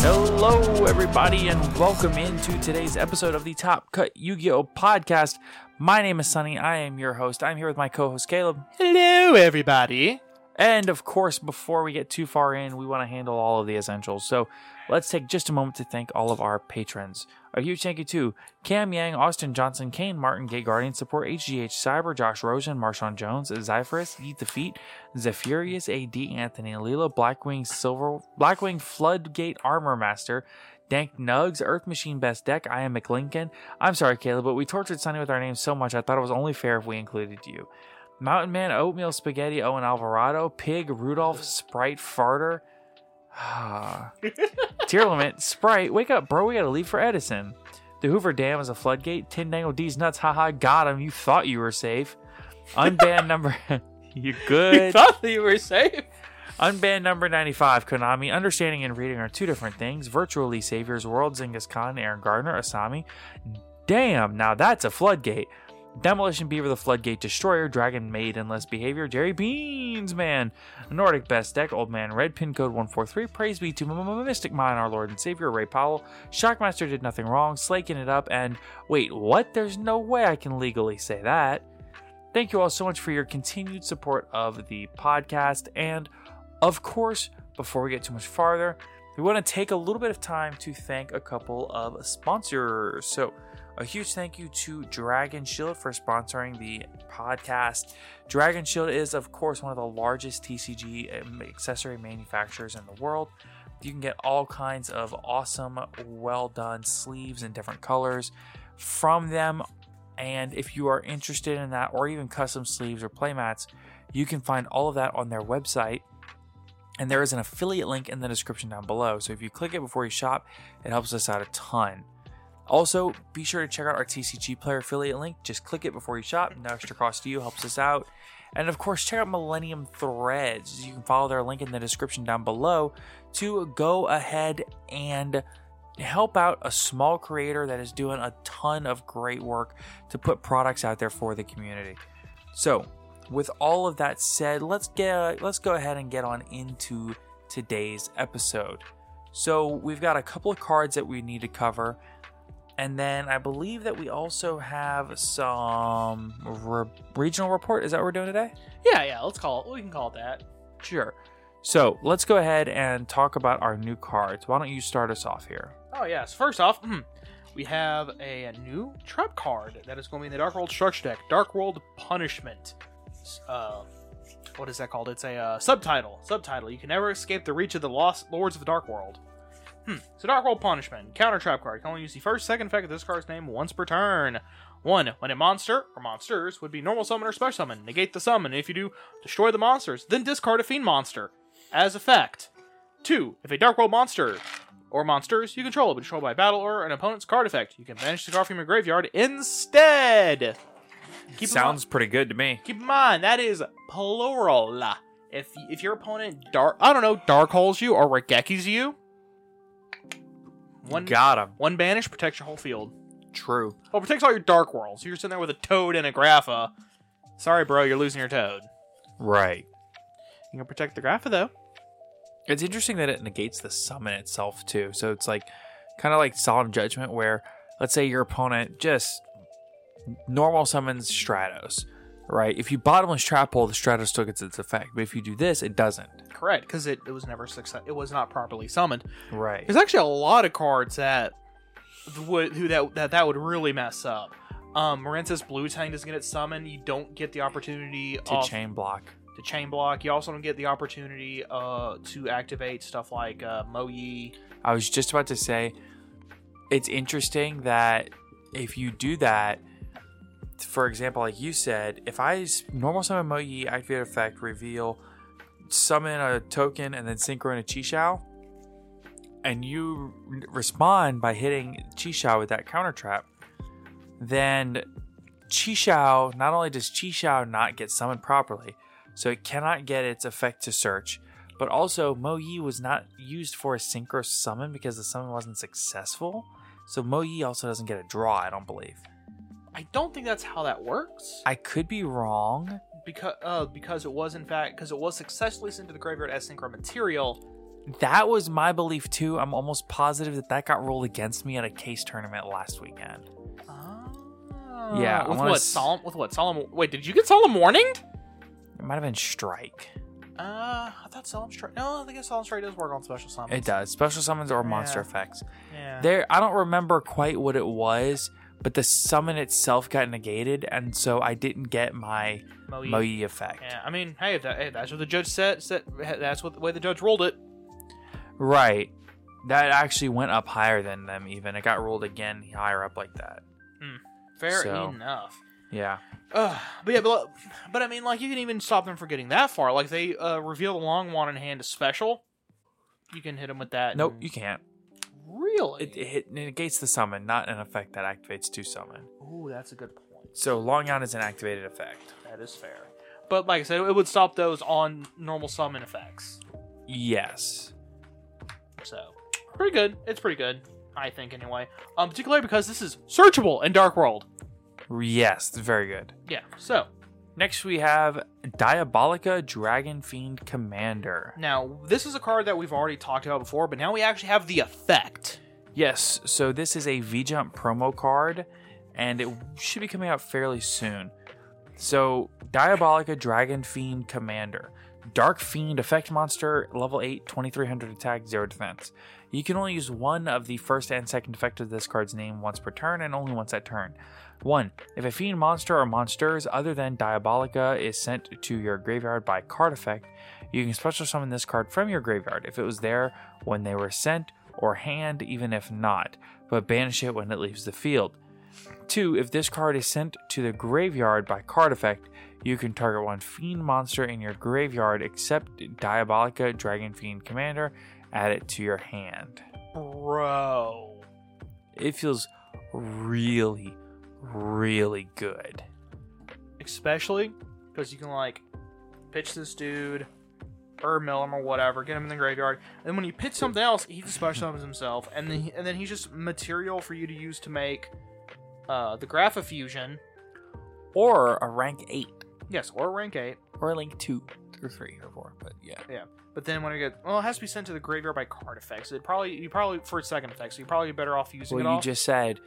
Hello, everybody, and welcome into today's episode of the Top Cut Yu Gi Oh podcast. My name is Sunny. I am your host. I'm here with my co host, Caleb. Hello, everybody. And of course, before we get too far in, we want to handle all of the essentials. So let's take just a moment to thank all of our patrons. A huge thank you to Cam Yang, Austin Johnson, Kane Martin, Gay Guardian Support, HGH Cyber, Josh Rosen, Marshawn Jones, Zyphorus, Eat the Feet, Zephyrus, AD, Anthony Alila, Blackwing Silver, Blackwing Floodgate Armor Master, Dank Nugs, Earth Machine Best Deck, I am McLincoln. I'm sorry, Caleb, but we tortured Sunny with our names so much I thought it was only fair if we included you. Mountain Man, Oatmeal Spaghetti, Owen Alvarado, Pig, Rudolph, Sprite, Farter. Tier limit, Sprite, wake up, bro. We gotta leave for Edison. The Hoover Dam is a floodgate. Tin Dangle D's nuts, haha, got him. You thought you were safe. Unbanned number. you good? Thought that you were safe. Unbanned number 95, Konami. Understanding and reading are two different things. Virtually Saviors, World, Zingas Khan, Aaron Gardner, Asami. Damn, now that's a floodgate. Demolition Beaver, the Floodgate Destroyer, Dragon Maid, Endless Behavior, Jerry Beans, man. Nordic Best Deck, Old Man Red, Pin Code 143, Praise be to Mystic Mine, our Lord and Savior, Ray Powell. Shockmaster did nothing wrong, slaking it up, and wait, what? There's no way I can legally say that. Thank you all so much for your continued support of the podcast. And of course, before we get too much farther, we want to take a little bit of time to thank a couple of sponsors. So, a huge thank you to Dragon Shield for sponsoring the podcast. Dragon Shield is, of course, one of the largest TCG um, accessory manufacturers in the world. You can get all kinds of awesome, well done sleeves in different colors from them. And if you are interested in that, or even custom sleeves or playmats, you can find all of that on their website. And there is an affiliate link in the description down below. So if you click it before you shop, it helps us out a ton. Also, be sure to check out our TCG player affiliate link. Just click it before you shop. No extra cost to you, helps us out. And of course, check out Millennium Threads. You can follow their link in the description down below to go ahead and help out a small creator that is doing a ton of great work to put products out there for the community. So, with all of that said, let's get let's go ahead and get on into today's episode. So, we've got a couple of cards that we need to cover. And then I believe that we also have some re- regional report. Is that what we're doing today? Yeah, yeah. Let's call it. We can call it that. Sure. So let's go ahead and talk about our new cards. Why don't you start us off here? Oh yes. First off, we have a, new trap card that is going to be in the Dark World structure deck. Dark World Punishment. Uh, what is that called? It's a uh, subtitle. Subtitle. You can never escape the reach of the lost lords of the Dark World. Hmm. So Dark World Punishment. Counter trap card. You can only use the first, second effect of this card's name once per turn. One, when a monster or monsters would be normal summon or special summon, negate the summon. If you do, destroy the monsters, then discard a fiend monster as effect. Two, if a Dark World monster or monsters you control but controlled by battle or an opponent's card effect, you can banish the card from your graveyard instead. Keep Sounds pretty good to me. keep in mind that is plural. If if your opponent dark, I don't know, dark holes you or raigekis you, one Got him. one banish protects your whole field. True. Well, protects all your dark worlds. You're sitting there with a toad and a grapha. Sorry, bro, you're losing your toad. Right. You can protect the grapha though. It's interesting that it negates the summon itself too. So it's like kind of like solemn judgment where let's say your opponent just normal summons Stratos, right? If you bottomless trap hole, the Stratos still gets its effect. But if you do this, it doesn't. Correct, because it, it was never success. It was not properly summoned. Right. There's actually a lot of cards that would who that that that would really mess up. Um, Marincess Blue Tang doesn't get it summoned. You don't get the opportunity To off- chain block. to chain block. You also don't get the opportunity uh to activate stuff like uh, Mo Ye. I was just about to say it's interesting that if you do that, for example, like you said, if I normal summon Mo Ye, activate effect, reveal, summon a token, and then synchro in a Chixiao, and you respond by hitting Chixiao with that counter trap, then Chixiao, not only does Chixiao not get summoned properly, so it cannot get its effect to search, but also Mo Ye was not used for a synchro summon because the summon wasn't successful. So Mo Ye also doesn't get a draw, I don't believe. I don't think that's how that works. I could be wrong. because uh, because it was in fact because it was successfully sent to the graveyard as synchro material. That was my belief too. I'm almost positive that that got rolled against me at a case tournament last weekend. Yeah, I with what s- solemn? With what solemn? Wait, did you get solemn warning? It might have been Strike. Uh, I thought solemn strike. No, I think solemn strike does work on special summons. It does. Special summons or monster Yeah. effects. Yeah. There I don't remember quite what it was, but the summon itself got negated, and so I didn't get my Mo Ye. Mo Ye effect. Yeah, I mean, hey, that, hey, that's what the judge said. said that's what the way the judge ruled it. Right. That actually went up higher than them even. It got rolled again higher up like that. Fair So- enough. Yeah. Uh, but yeah, but, but I mean, like you can even stop them from getting that far. Like they uh, reveal the Longyuan in hand is special. You can hit them with that. Nope, and- you can't. Really. It, it, negates the summon, not an effect that activates to summon. Ooh, that's a good point. So Longyuan is an activated effect. That is fair. But like I said, it would stop those on normal summon effects. Yes. So pretty good. It's pretty good, I think anyway. Um, particularly because this is searchable in Dark World. Yes, it's very good. Yeah. So Next we have Diabolica Dragon Fiend Commander. now this is a card that we've already talked about before, but now we actually have the effect. Yes, so this is a V Jump promo card, and it should be coming out fairly soon. So, Diabolica Dragon Fiend Commander. Dark Fiend effect monster, level 8, 2300 attack, 0 defense. You can only use one of the first and second effect of this card's name once per turn, and only once at turn. 1. If a fiend monster or monsters other than Diabolica is sent to your graveyard by card effect, you can special summon this card from your graveyard if it was there when they were sent, or hand even if not, but banish it when it leaves the field. 2. If this card is sent to the graveyard by card effect, you can target one fiend monster in your graveyard except Diabolica Dragon Fiend Commander, add it to your hand. Bro. It feels really, really good. Especially because you can like pitch this dude or mill him or whatever, get him in the graveyard, and then when you pitch something else, he just special summons himself, and then and then he's just material for you to use to make uh, the Grapha Fusion. Or a rank 8, Yes, or rank eight. or a link 2, or 3, or 4, but yeah. Yeah, but then when it get well, it has to be sent to the graveyard by card effects. It probably you probably for its second effect, so you're probably better off using Well, it you all. just said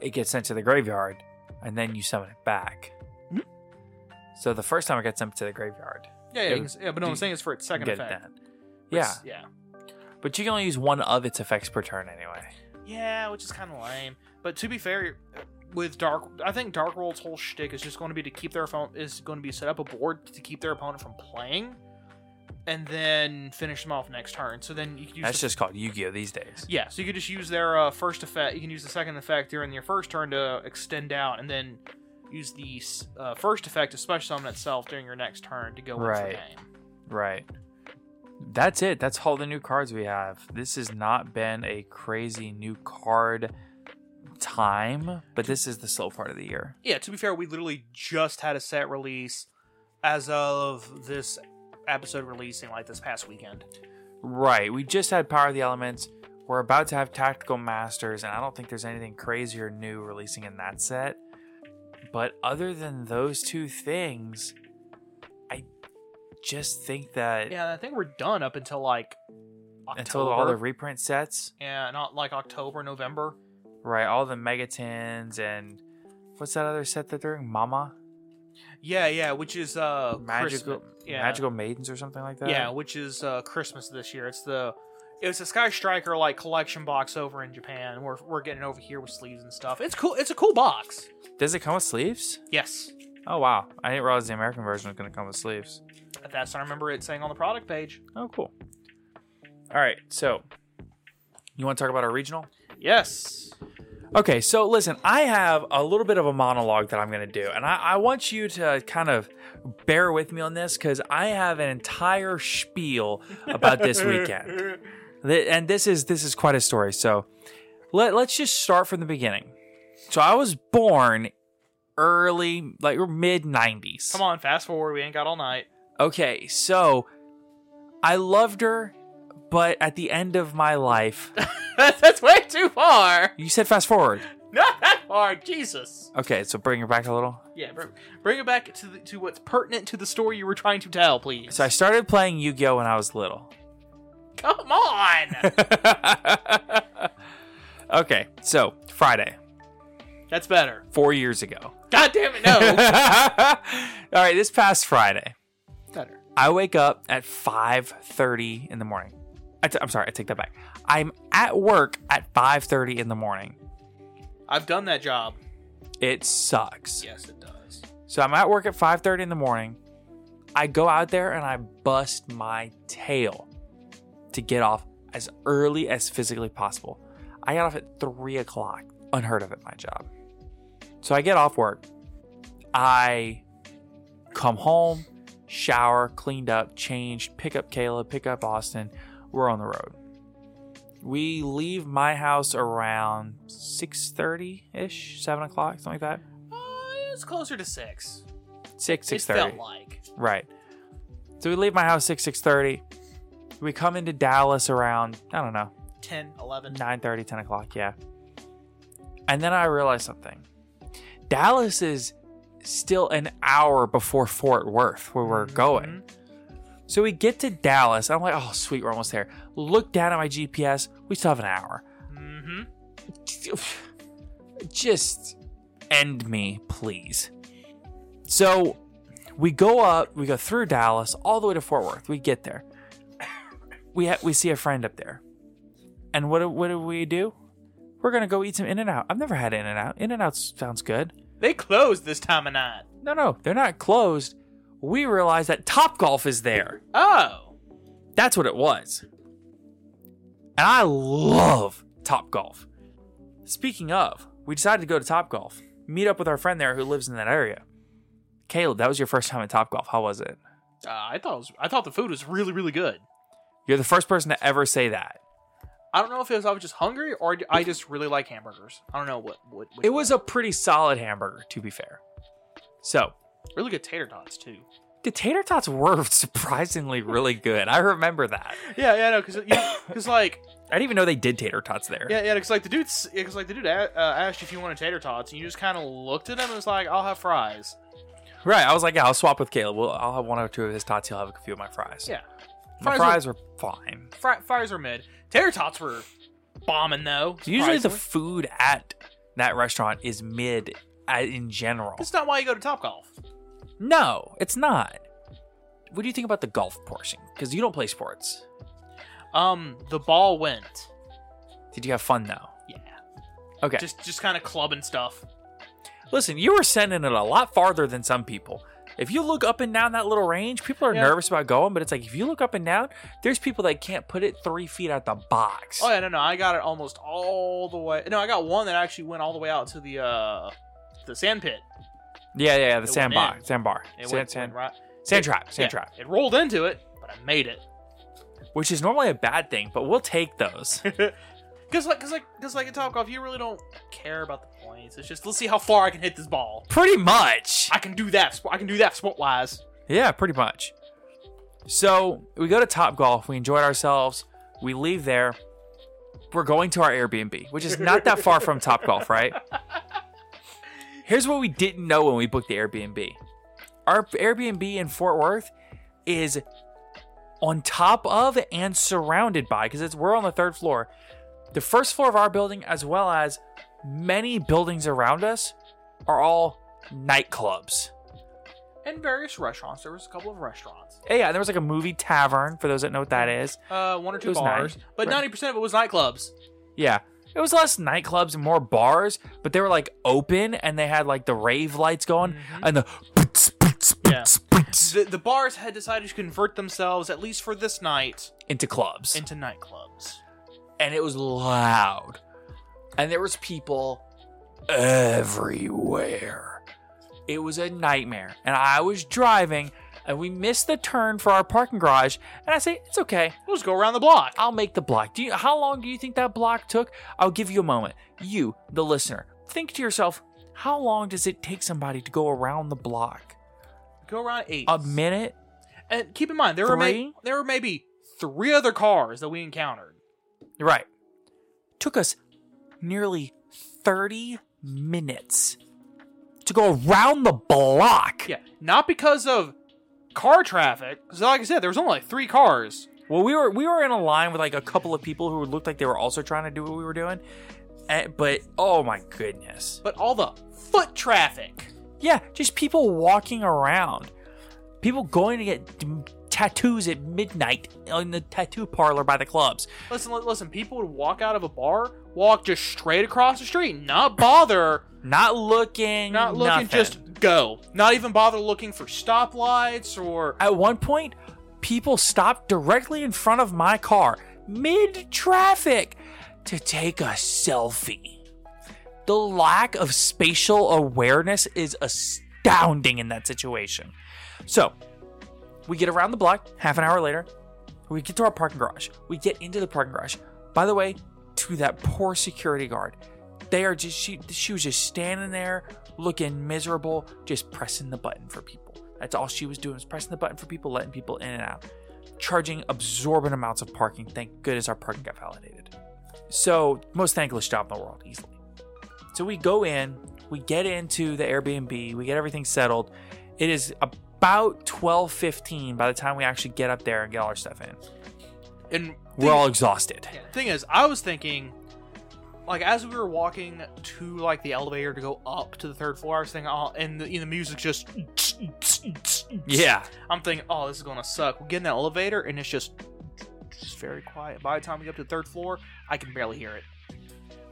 it gets sent to the graveyard, and then you summon it back. Hmm? So the first time it gets sent to the graveyard, yeah, yeah, Yeah, can yeah, but no, I'm saying it's for its second get effect. it. Yeah, yeah, but you can only use one of its effects per turn anyway. yeah, which is kind of lame. But to be fair, with Dark, I think Dark World's whole shtick is just going to be to keep their opponent is going to be set up a board to keep their opponent from playing. And then finish them off next turn. So then you can use That's the- just called Yu-Gi-Oh these days. yeah. So you could just use their uh, first effect. You can use the second effect during your first turn to extend out, and then use the uh, first effect to special summon itself during your next turn to go Right. for game. Right. That's it. That's all the new cards we have. This has not been a crazy new card time, but this is the slow part of the year. Yeah. To be fair, we literally just had a set release as of this episode releasing like this past weekend. Right. We just had Power of the Elements. We're about to have Tactical Masters, and I don't think there's anything crazy or new releasing in that set. But other than those two things, I just think that Yeah, I think we're done up until like October. until all the reprint sets, yeah, not like October, November. right? All the Megatins and what's that other set that they're doing? Mama? Yeah, yeah, which is uh Magical Christmas- yeah. Magical Maidens or something like that? Yeah, which is uh Christmas this year. It's the it's a Sky Striker like collection box over in Japan. We're we're getting over here with sleeves and stuff. It's cool. It's a cool box. Does it come with sleeves? Yes, Oh wow. I didn't realize the American version was gonna come with sleeves. that's I remember it saying on the product page. Oh cool. Alright, so you want to talk about our regional? Yes. Okay, so listen, I have a little bit of a monologue that I'm going to do, and I, I want you to kind of bear with me on this because I have an entire spiel about this weekend, and this is this is quite a story. So let let's just start from the beginning. So I was born early, like mid '90s. Come on, fast forward. We ain't got all night. Okay, so I loved her, but at the end of my life, that's way too far. you said fast forward. Not that far. Jesus. Okay, so bring her back a little. Yeah, br- bring it back to the, to what's pertinent to the story you were trying to tell, please. So I started playing Yu-Gi-Oh when I was little. Come on. okay, so Friday, that's better. four years ago. God damn it, no. All right, this past Friday, better. I wake up at 5:30 in the morning. I t- I'm sorry, I take that back. I'm at work at 5:30 in the morning. I've done that job. It sucks. Yes, it does. So I'm at work at 5:30 in the morning. I go out there and I bust my tail to get off as early as physically possible. I got off at three o'clock. Unheard of at my job. So I get off work. I come home, shower, cleaned up, changed, pick up Kayla, pick up Austin. We're on the road. We leave my house around 6:30 ish, seven o'clock, something like that. Uh, it's closer to six. Six, It felt thirty. like. Right. So we leave my house six six thirty. We come into Dallas around I don't know 10, 11. 9 30, 10 o'clock. Yeah. And then I realized something. Dallas is still an hour before Fort Worth, where we're going. So we get to Dallas. I'm like, oh sweet, we're almost there. Look down at my GPS. We still have an hour. Mm-hmm. just end me, please. So we go up, we go through Dallas, all the way to Fort Worth. We get there. We ha- we see a friend up there, and what do, what do we do? We're gonna go eat some In and Out. I've never had In and Out. In and Out sounds good. They closed this time of night. No, no, they're not closed. We realize that Top Golf is there. Oh. That's what it was. And I love Top Golf. Speaking of, we decided to go to Top Golf, meet up with our friend there who lives in that area. Caleb, that was your first time at Top Golf. How was it? Uh, I thought it was, I thought the food was really really good. You're the first person to ever say that. I don't know if it was I was just hungry or I just really like hamburgers. I don't know what what. It was one. a pretty solid hamburger, to be fair. So, really good tater tots too. the tater tots were surprisingly really good. I remember that. Yeah, yeah, no, because because like I didn't even know they did tater tots there. yeah, yeah, because like the dude, because like the dude uh, asked you if you wanted tater tots, and you just kind of looked at him and was like, "I'll have fries." Right. I was like, yeah, I'll swap with Caleb. Well, I'll have one or two of his tots. He'll have a few of my fries. Yeah, My Fries fries were fine. Fri- fries are mid. Tater tots were bombing though. Usually the food at that restaurant is mid uh, in general. That's not why you go to Top Golf. No, it's not. What do you think about the golf portion? Because you don't play sports. Um, the ball went. Did you have fun though? Yeah, Okay. just just kind of clubbing stuff. Listen, you were sending it a lot farther than some people. If you look up and down that little range, people are Yeah. nervous about going, but it's like if you look up and down, there's people that can't put it three feet out the box. Oh yeah, no, no, I got it almost all the way. No, I got one that actually went all the way out to the uh the sand pit. Yeah, yeah, yeah, the It sand went bar, in. sand bar, It sand, went, sand, went right. sand trap, sand yeah, trap, It rolled into it, but I made it. which is normally a bad thing, but we'll take those. Cause like, cause like, cause like in Golf, you really don't care about the points. It's just let's see how far I can hit this ball. Pretty much. I can do that. I can do that sport wise. Yeah, pretty much. So we go to Top Golf. We enjoyed ourselves. We leave there. We're going to our Airbnb, which is not that far from Top Golf, right? Here's what we didn't know when we booked the Airbnb. Our Airbnb in Fort Worth is on top of and surrounded by, because it's we're on the third floor. The first floor of our building, as well as many buildings around us, are all nightclubs. And various restaurants. There was a couple of restaurants. Yeah, yeah, there was like a movie tavern for those that know what that is. Uh, one or two bars, nice. but ninety percent of it was nightclubs. Yeah. It was less nightclubs and more bars, but they were like open and they had like the rave lights going mm-hmm. and the Yeah. The, the bars had decided to convert themselves, at least for this night, into clubs. into nightclubs. and it was loud. And there was people everywhere. It was a nightmare. And I was driving and we missed the turn for our parking garage. And I say, it's okay. We'll just go around the block. I'll make the block. Do you how long do you think that block took? I'll give you a moment. You, the listener, think to yourself, how long does it take somebody to go around the block? Go around eight. A minute? and keep in mind, there were may- there were maybe three other cars that we encountered. Right. Took us nearly 30 minutes to go around the block. Yeah, not because of car traffic, So like I said, there was only like three cars. Well, we were we were in a line with like a couple of people who looked like they were also trying to do what we were doing. Eh, but oh my goodness. But all the foot traffic. Yeah, just people walking around. People going to get d- tattoos at midnight in the tattoo parlor by the clubs. Listen, li- listen. People would walk out of a bar, walk just straight across the street, not bother, Not looking, not looking, nothing. just go. Not even bother looking for stoplights or. At one point, people stopped directly in front of my car, mid traffic, to take a selfie. The lack of spatial awareness is astounding in that situation. So, we get around the block half an hour later. We get to our parking garage. We get into the parking garage. By the way, to that poor security guard. They are just she she was just standing there looking miserable, just pressing the button for people. That's all she was doing was pressing the button for people, letting people in and out. Charging absorbent amounts of parking. Thank goodness our parking got validated. So most thankless job in the world, easily. So we go in, we get into the Airbnb, we get everything settled. It is about 12:15 by the time we actually get up there and get all our stuff in. And We're all exhausted. thing is, I was thinking, like as we were walking to like the elevator to go up to the third floor, I was thinking, oh, and the, you know, the music's just. Yeah. I'm thinking, oh, this is gonna suck. We get in the elevator and it's just, just very quiet. By the time we get up to the third floor, I can barely hear it.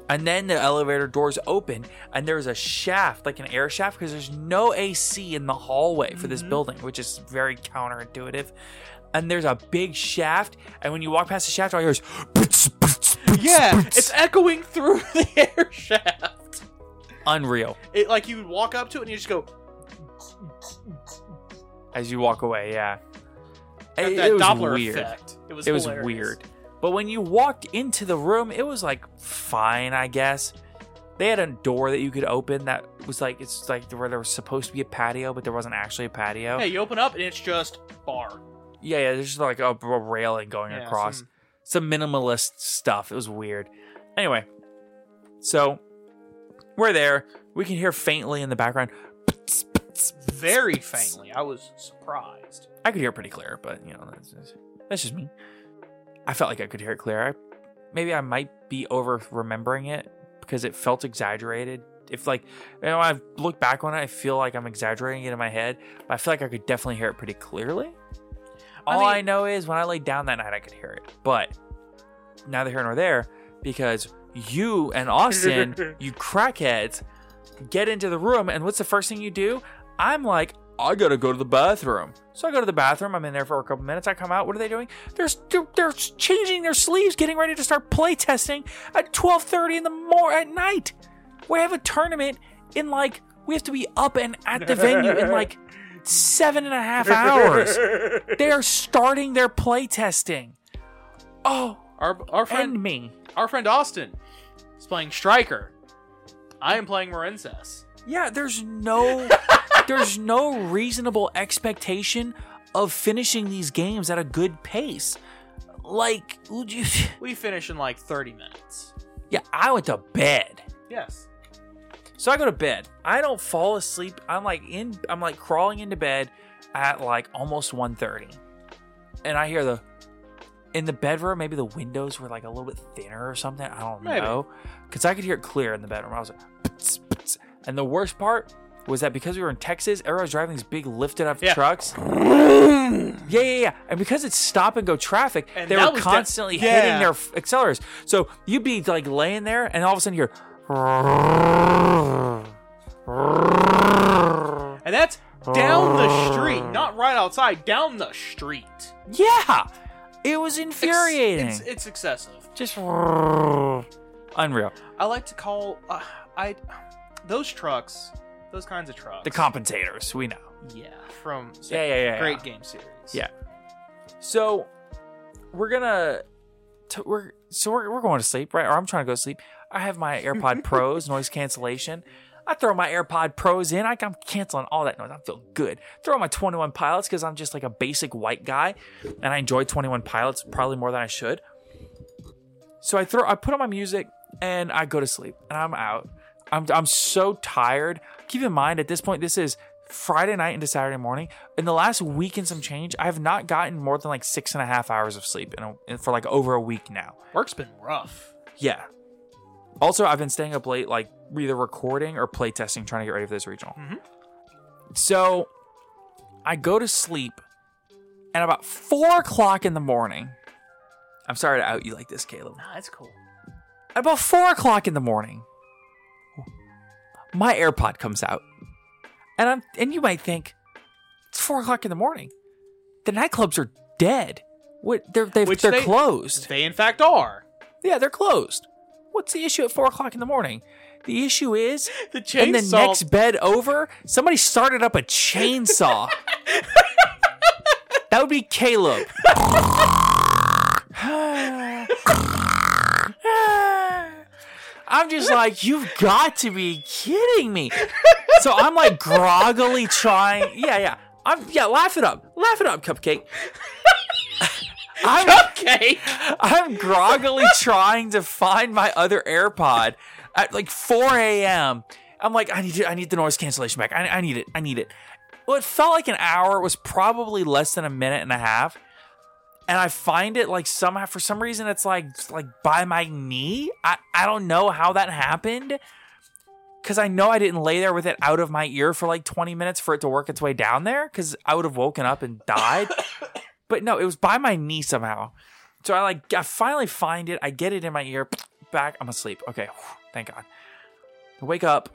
And then the elevator doors open, and there's a shaft, like an air shaft, because there's no AC in the hallway for this mm-hmm. building, which is very counterintuitive. And there's a big shaft, and when you walk past the shaft, all you hear is "Boots, boots, boots, Yeah, it's echoing through the air shaft. unreal It like you would walk up to it and you just go. as you walk away. Yeah, Got it, that it was Doppler weird. effect. It was it was hilarious. weird. But when you walked into the room, it was like fine, I guess. They had a door that you could open that was like it's like where there was supposed to be a patio, but there wasn't actually a patio. Yeah, you open up and it's just bar. Yeah, yeah, there's just like a, a railing going Yeah, across. some- Some... minimalist stuff. It was weird. Anyway, so we're there. We can hear faintly in the background. Very faintly. I was surprised. I could hear it pretty clear, but you know, that's, that's- that's just me. I felt like I could hear it clear. I, maybe I might be over remembering it because it felt exaggerated. If like, you know, I look back on it, I feel like I'm exaggerating it in my head, but I feel like I could definitely hear it pretty clearly. I All mean- I know is when I laid down that night, I could hear it. But neither here nor there, because you and Austin, you crackheads, get into the room, and what's the first thing you do? I'm like, I gotta go to the bathroom. So I go to the bathroom. I'm in there for a couple minutes. I come out. What are they doing? They're they're, they're changing their sleeves, getting ready to start play testing at 12:30 in the mor at night. We have a tournament in like we have to be up and at the venue in like seven and a half hours. They are starting their playtesting. Oh, Our our friend me. our friend Austin is playing striker. I am playing Marincess. Yeah, there's no there's no reasonable expectation of finishing these games at a good pace. Like, would you We finish in like 30 minutes. Yeah, I went to bed. Yes. So I go to bed. I don't fall asleep. I'm like in I'm like crawling into bed at like almost 1:30. And I hear the in the bedroom, maybe the windows were like a little bit thinner or something. I don't Maybe. know. Cuz I could hear it clear in the bedroom. I was like "Pts, pts." and the worst part was that because we were in Texas, everyone was driving these big lifted up Yeah. trucks. yeah, yeah, yeah. And because it's stop and go traffic, And they were was de- constantly Yeah. hitting their accelerators. So you'd be like laying there, and all of a sudden you're. And that's down the street, not right outside, down the street. Yeah, it was infuriating. It's, it's excessive. Just unreal. I like to call uh, I those trucks, those kinds of trucks. The compensators, we know. Yeah, from Yeah, yeah, yeah, great yeah. game series. Yeah. So we're gonna t- we're so we're, we're going to sleep, right? Or I'm trying to go to sleep. I have my AirPod Pros noise cancellation. I throw my AirPod Pros in. I, I'm canceling all that noise. I feel good. Throw my 21 Pilots because I'm just like a basic white guy, and I enjoy 21 Pilots probably more than I should. So I throw, I put on my music, and I go to sleep, and I'm out. I'm I'm so tired. Keep in mind at this point, this is Friday night into Saturday morning. In the last week and some change, I have not gotten more than like six and a half hours of sleep in a, in- for like over a week now. Work's been rough. Yeah. Also, I've been staying up late, like either recording or play testing, trying to get ready for this regional. Mm-hmm. So I go to sleep, and about four o'clock in the morning, I'm sorry to out you like this, Caleb. Nah, that's cool. At about four o'clock in the morning, my AirPod comes out, and I'm and you might think it's four o'clock in the morning. The nightclubs are dead. What they're they've, Which they're they- closed. They in fact are. Yeah, they're closed. What's the issue at four o'clock in the morning? The issue is The chainsaw. in the next bed over, somebody started up a chainsaw. that would be Caleb. I'm just like, you've got to be kidding me. So I'm like groggily trying. Yeah, yeah. I'm yeah, laugh it up. Laugh it up, cupcake. I'm Okay. I'm groggily trying to find my other AirPod at like 4 a.m. I'm like, I need it, I need the noise cancellation back. I, I need it. I need it. Well, it felt like an hour. It was probably less than a minute and a half. And I find it like somehow for some reason it's like like by my knee. I, I don't know how that happened. Cause I know I didn't lay there with it out of my ear for like 20 minutes for it to work its way down there. Cause I would have woken up and died. but no, it was by my knee somehow. So I like I finally find it. I get it in my ear. Back. I'm asleep. Okay. thank God. I wake up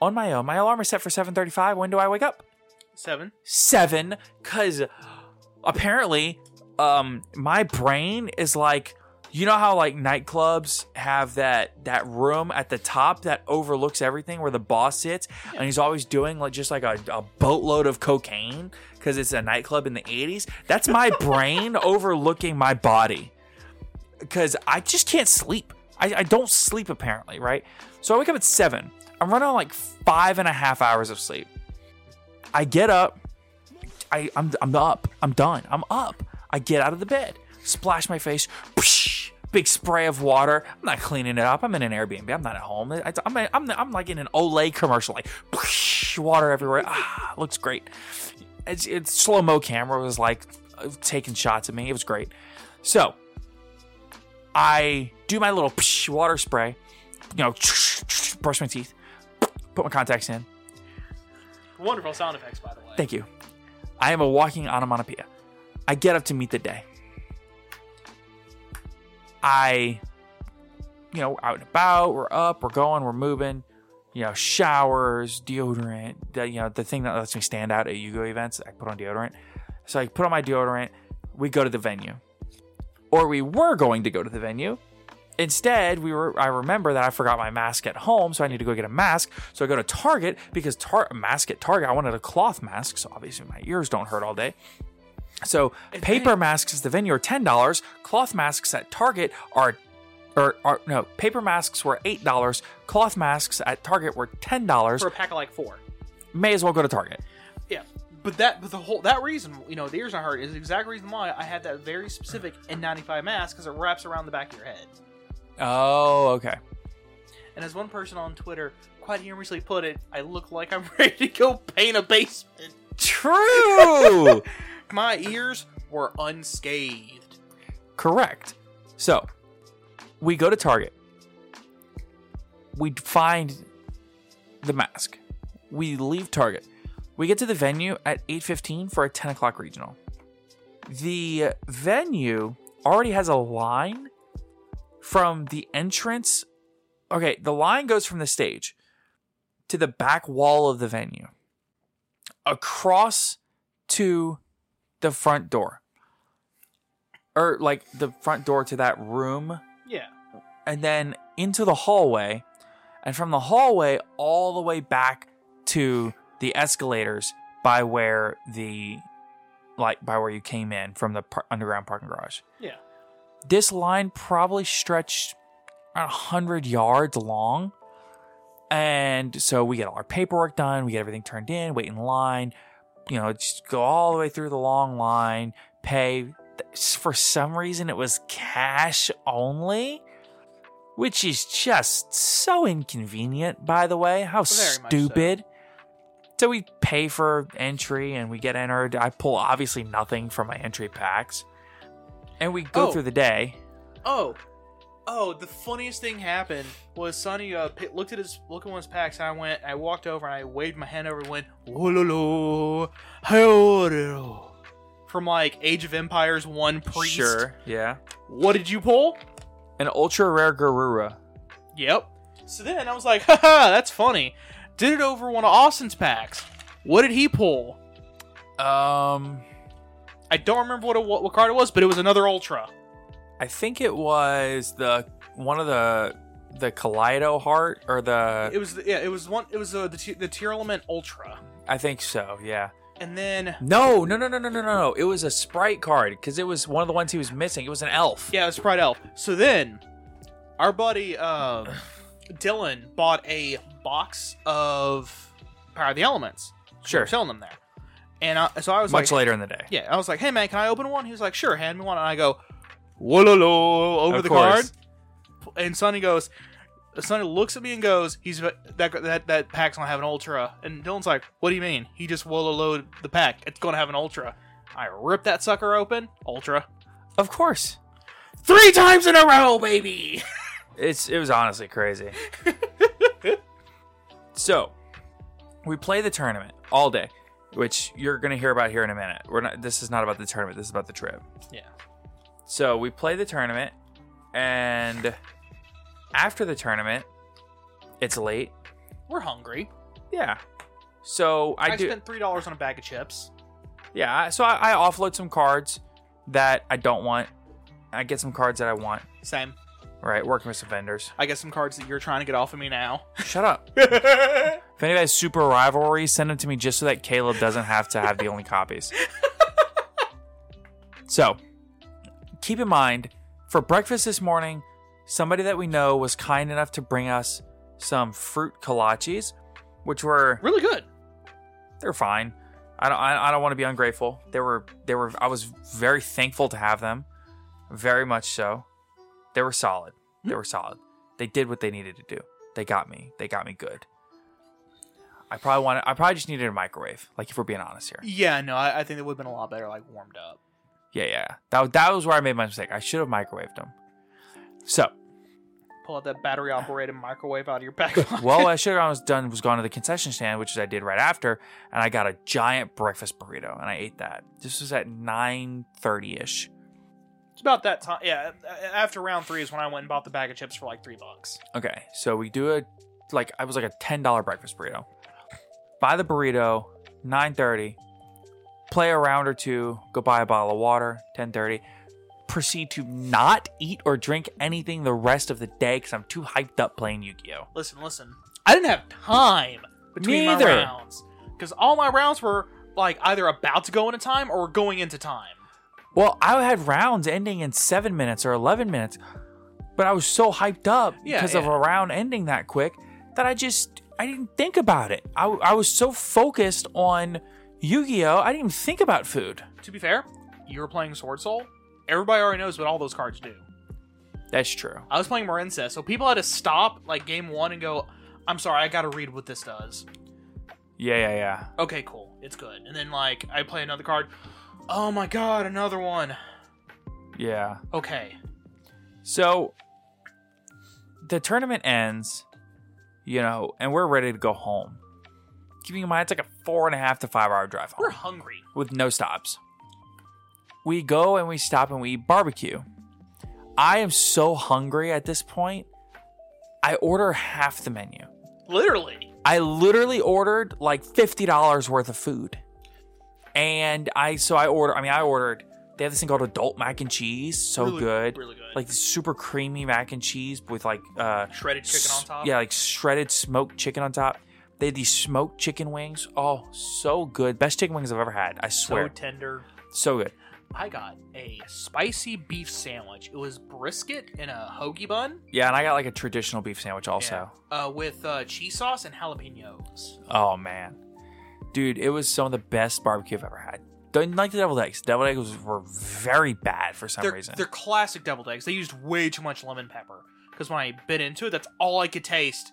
on my own. My alarm is set for 7:35. When do I wake up? Seven. Seven. Cause apparently, um, my brain is like, you know how like nightclubs have that that room at the top that overlooks everything where the boss sits, and he's always doing like just like a, a boatload of cocaine because it's a nightclub in the 80s. That's my brain overlooking my body because I just can't sleep. I, I don't sleep apparently, right? So I wake up at seven. I'm running on like five and a half hours of sleep. I get up. I, I'm, I'm up. I'm done. I'm up. I get out of the bed, splash my face, big spray of water. I'm not cleaning it up. I'm in an Airbnb. I'm not at home. I, I'm, I'm, I'm like in an Olay commercial, like psh, water everywhere. Ah, looks great. It's, it's slow mo camera was like taking shots of me. It was great. So I do my little psh, water spray, you know, brush my teeth, put my contacts in. Wonderful sound effects, by the way. Thank you. I am a walking onomatopoeia. I get up to meet the day. I, you know, out and about, we're up, we're going, we're moving. you know, showers, deodorant, the, you know, the thing that lets me stand out at Yugo events. I put on deodorant. So I put on my deodorant. We go to the venue, or we were going to go to the venue. Instead, we were. I remember that I forgot my mask at home, so I need to go get a mask. So I go to Target because tar- mask at Target. I wanted a cloth mask, so obviously my ears don't hurt all day. So paper masks at the venue are ten dollars. Cloth masks at Target are, or, are no paper masks were eight dollars. Cloth masks at Target were ten dollars. for a pack of like four. May as well go to Target. Yeah, but that, but the whole that reason, you know, the ears not hurt is the exact reason why I had that very specific N95 mask because it wraps around the back of your head. Oh, okay. And as one person on Twitter quite humorously put it, I look like I'm ready to go paint a basement. True. My ears were unscathed. Correct. So we go to Target. We find the mask. We leave Target. We get to the venue at 8:15 for a 10 o'clock regional. The venue already has a line from the entrance. Okay, the line goes from the stage to the back wall of the venue, across to the front door. Or like the front door to that room. Yeah. and then into the hallway and from the hallway all the way back to the escalators by where the like by where you came in from the par- underground parking garage. Yeah. this line probably stretched around 100 yards long. And so we get all our paperwork done we get everything turned in wait in line you know just go all the way through the long line pay for some reason it was cash only which is just so inconvenient by the way. How Very much so. stupid. So we pay for entry and we get entered. I pull obviously nothing from my entry packs. And we go Oh. through the day. Oh, oh! The funniest thing happened was Sonny uh, pi- looked at his look at one of his packs. And I went, I walked over and I waved my hand over and went, "Wololo, hello." From like Age of Empires one priest. sure yeah What did you pull? an ultra rare garura Yep. So then I was like, haha, that's funny. Did it over one of Austin's packs. What did he pull? um I don't remember what, it, what what card it was, but it was another Ultra. I think it was the one of the the kaleido heart or the It was yeah, it was one. It was uh, the t- the Tearlament Ultra, i think so yeah and then no no no no no no no it was a sprite card because it was one of the ones he was missing it was an elf yeah, it was Sprite Elf. So then, our buddy um, Dylan bought a box of Power of the Elements. Sure. Selling them there, and I, so I was much like, later in the day Yeah, I was like, "Hey man, can I open one?" He was like, "Sure, hand me one." And I go, "Wololo," over Of the course. card. And Sonny goes, Sonny looks at me and goes, "He's that that that pack's gonna have an ultra." And Dylan's like, "What do you mean?" He just wololoed the pack. It's gonna have an ultra. I rip that sucker open, ultra, of course three times in a row, baby. It's it was honestly crazy. so, we play the tournament all day, which you're gonna hear about here in a minute. We're not. This is not about the tournament. This is about the trip. yeah. So we play the tournament, and after the tournament, it's late. We're hungry. Yeah. So I, I, do. spent three dollars on a bag of chips. yeah. So I, I offload some cards that I don't want. I get some cards that I want. Same. Right. Working with some vendors. I get some cards that you're trying to get off of me now. Shut up. If anybody has super rivalry, send them to me just so that Caleb doesn't have to have the only copies. so, keep in mind, for breakfast this morning, somebody that we know was kind enough to bring us some fruit kolaches, which were really good. they're fine. I don't I, I don't want to be ungrateful. They were they were I was very thankful to have them, very much so. They were solid. Hmm. They were solid. They did what they needed to do. They got me. They got me good. I probably wanted. I probably just needed a microwave. Like if we're being honest here. Yeah, no, I, I think it would have been a lot better, like warmed up. Yeah, yeah. That that was where I made my mistake. I should have microwaved them. So, Pull out that battery operated microwave out of your back pocket. well, I should have was done was gone to the concession stand, which is I did right after, and I got a giant breakfast burrito, and I ate that. This was at nine thirty ish. It's about that time. Yeah, after round three is when I went and bought the bag of chips for like three bucks. Okay, so we do a like I was like a ten dollar breakfast burrito. Buy the burrito, nine thirty. Play a round or two. Go buy a bottle of water, ten thirty. Proceed to not eat or drink anything the rest of the day because I'm too hyped up playing Yu-Gi-Oh. Listen, listen. I didn't have time between my Neither. rounds because all my rounds were like either about to go into time or going into time. Well, I had rounds ending in seven minutes or eleven minutes, but I was so hyped up Yeah, because of a round ending that quick that I just I didn't think about it. I, I was so focused on Yu-Gi-Oh, I didn't even think about food. To be fair, you were playing Sword Soul. Everybody already knows what all those cards do. That's true. I was playing Marincess, so people had to stop like game one and go, "I'm sorry, I got to read what this does." Yeah, yeah, yeah. Okay, cool, it's good. And then like I play another card. Oh my god, another one. Yeah. Okay, So the tournament ends, you know, and we're ready to go home. Keeping in mind, it's like a four and a half to five hour drive home we're hungry. with no stops. We go and we stop and we eat barbecue. I am so hungry at this point. I order half the menu. Literally. I literally ordered like fifty dollars worth of food, and I so I order. I mean, I ordered. They have this thing called adult mac and cheese, so Really- good, really good. like super creamy mac and cheese with like uh Shredded chicken on top. Yeah, like shredded smoked chicken on top. They had these smoked chicken wings. Oh, so good. Best chicken wings I've ever had. I swear. So tender. So good. I got a spicy beef sandwich. It was brisket in a hoagie bun. Yeah, and I got like a traditional beef sandwich also. Yeah. Uh, with uh, cheese sauce and jalapenos. Oh man, dude, it was some of the best barbecue I've ever had. Don't like the deviled eggs. Deviled eggs were very bad for some They're, reason. they're classic deviled eggs. They used way too much lemon pepper. Because when I bit into it, that's all I could taste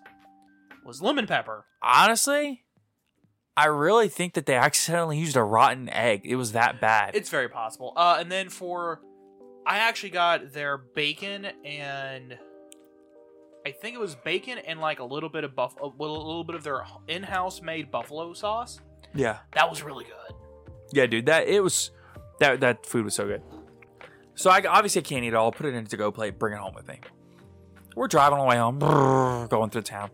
was lemon pepper. Honestly, I really think that they accidentally used a rotten egg. It was that bad. It's very possible. Uh, and then for, I actually got their bacon and I think it was bacon and like a little bit of buff, a little, little bit of their in-house made buffalo sauce. yeah, That was really good. yeah, dude. That it was that that food was so good. So I obviously I can't eat it all. Put it in a to-go plate. Bring it home with me. We're driving on the way home, brrr, going through town.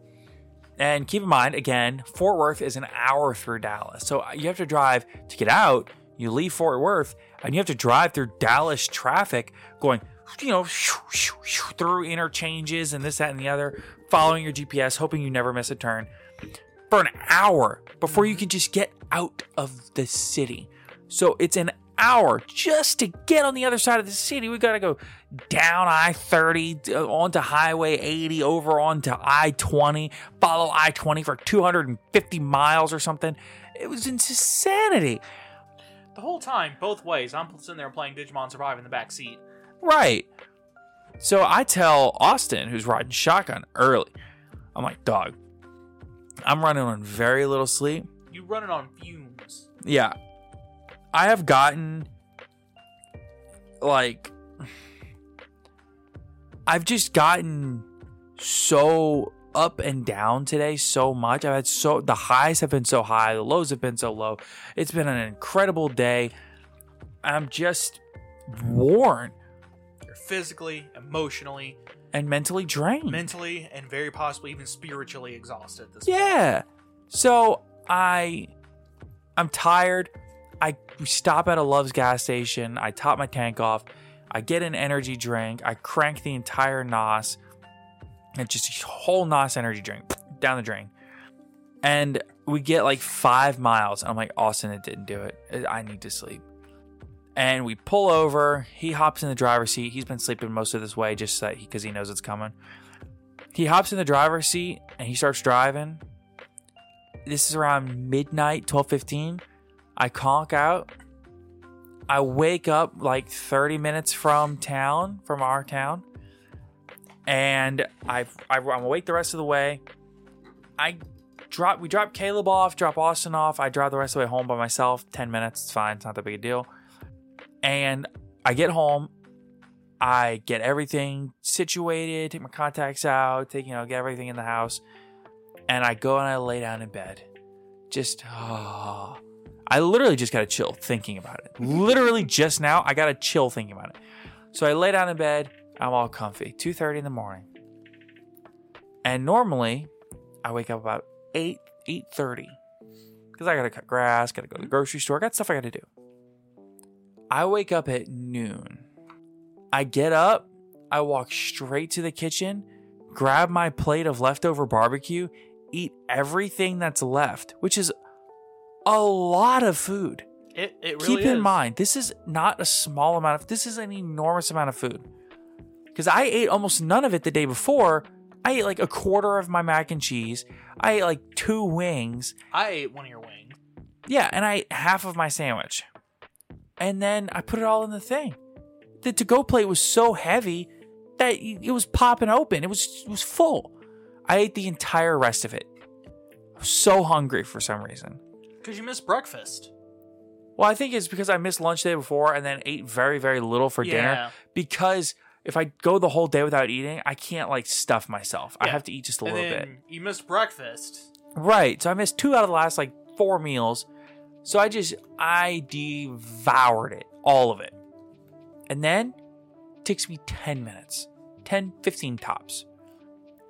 And keep in mind, again, Fort Worth is an hour through Dallas. So uh, you have to drive to get out. You leave Fort Worth and you have to drive through Dallas traffic going, you know, through interchanges and this, that, and the other, following your GPS, hoping you never miss a turn for an hour before you can just get out of the city. So it's an hour just to get on the other side of the city. We got to go down I 30 uh, onto Highway 80 over onto I 20, follow I 20 for 250 miles or something. It was insanity. The whole time, both ways, I'm sitting there playing Digimon Survive in the back seat. Right. So I tell Austin, who's riding shotgun early, I'm like, dog, I'm running on very little sleep. You're running on fumes. Yeah. I have gotten like I've just gotten so up and down today so much. I've had so the highs have been so high, the lows have been so low. It's been an incredible day. I'm just worn You're physically, emotionally, and mentally drained. mentally, and very possibly even spiritually exhausted. This Yeah. So I I'm tired. I stop at a Love's gas station. I top my tank off. I get an energy drink. I crank the entire NOS. And just a whole NOS energy drink down the drain. And we get like five miles. And I'm like, Austin, it didn't do it. Uh, I need to sleep. And we pull over. He hops in the driver's seat. He's been sleeping most of this way just because he knows it's coming. He hops in the driver's seat and he starts driving. This is around midnight, 12:15. I conk out. I wake up like 30 minutes from town, from our town, and I, I I'm awake the rest of the way. I drop we drop Caleb off, drop Austin off. I drive the rest of the way home by myself. 10 minutes, it's fine. It's not that big a deal. And I get home. I get everything situated, take my contacts out, take you know, get everything in the house, and I go and I lay down in bed. Just oh, I literally just got a chill thinking about it. Literally just now, I got a chill thinking about it. So I lay down in bed. I'm all comfy. 2:30 in the morning. And normally, I wake up about eight eight thirty because I gotta cut grass, gotta go to the grocery store, got stuff I gotta do. I wake up at noon. I get up, I walk straight to the kitchen, grab my plate of leftover barbecue, eat everything that's left, which is a lot of food. It, it really Keep in is. mind, this is not a small amount of this is an enormous amount of food. Because I ate almost none of it the day before. I ate like a quarter of my mac and cheese. I ate like two wings. I ate one of your wings. Yeah, and I ate half of my sandwich. And then I put it all in the thing. The to go plate was so heavy that it was popping open. It was it was full. I ate the entire rest of it. I was so hungry for some reason. Because you missed breakfast. Well, I think it's because I missed lunch the day before and then ate very, very little for Yeah. dinner. Because if I go the whole day without eating, I can't like stuff myself. I have to eat just a and little bit. you missed breakfast. Right. So I missed two out of the last like four meals. So I just I devoured it, all of it. And then it takes me 10 minutes. 10, 15 tops.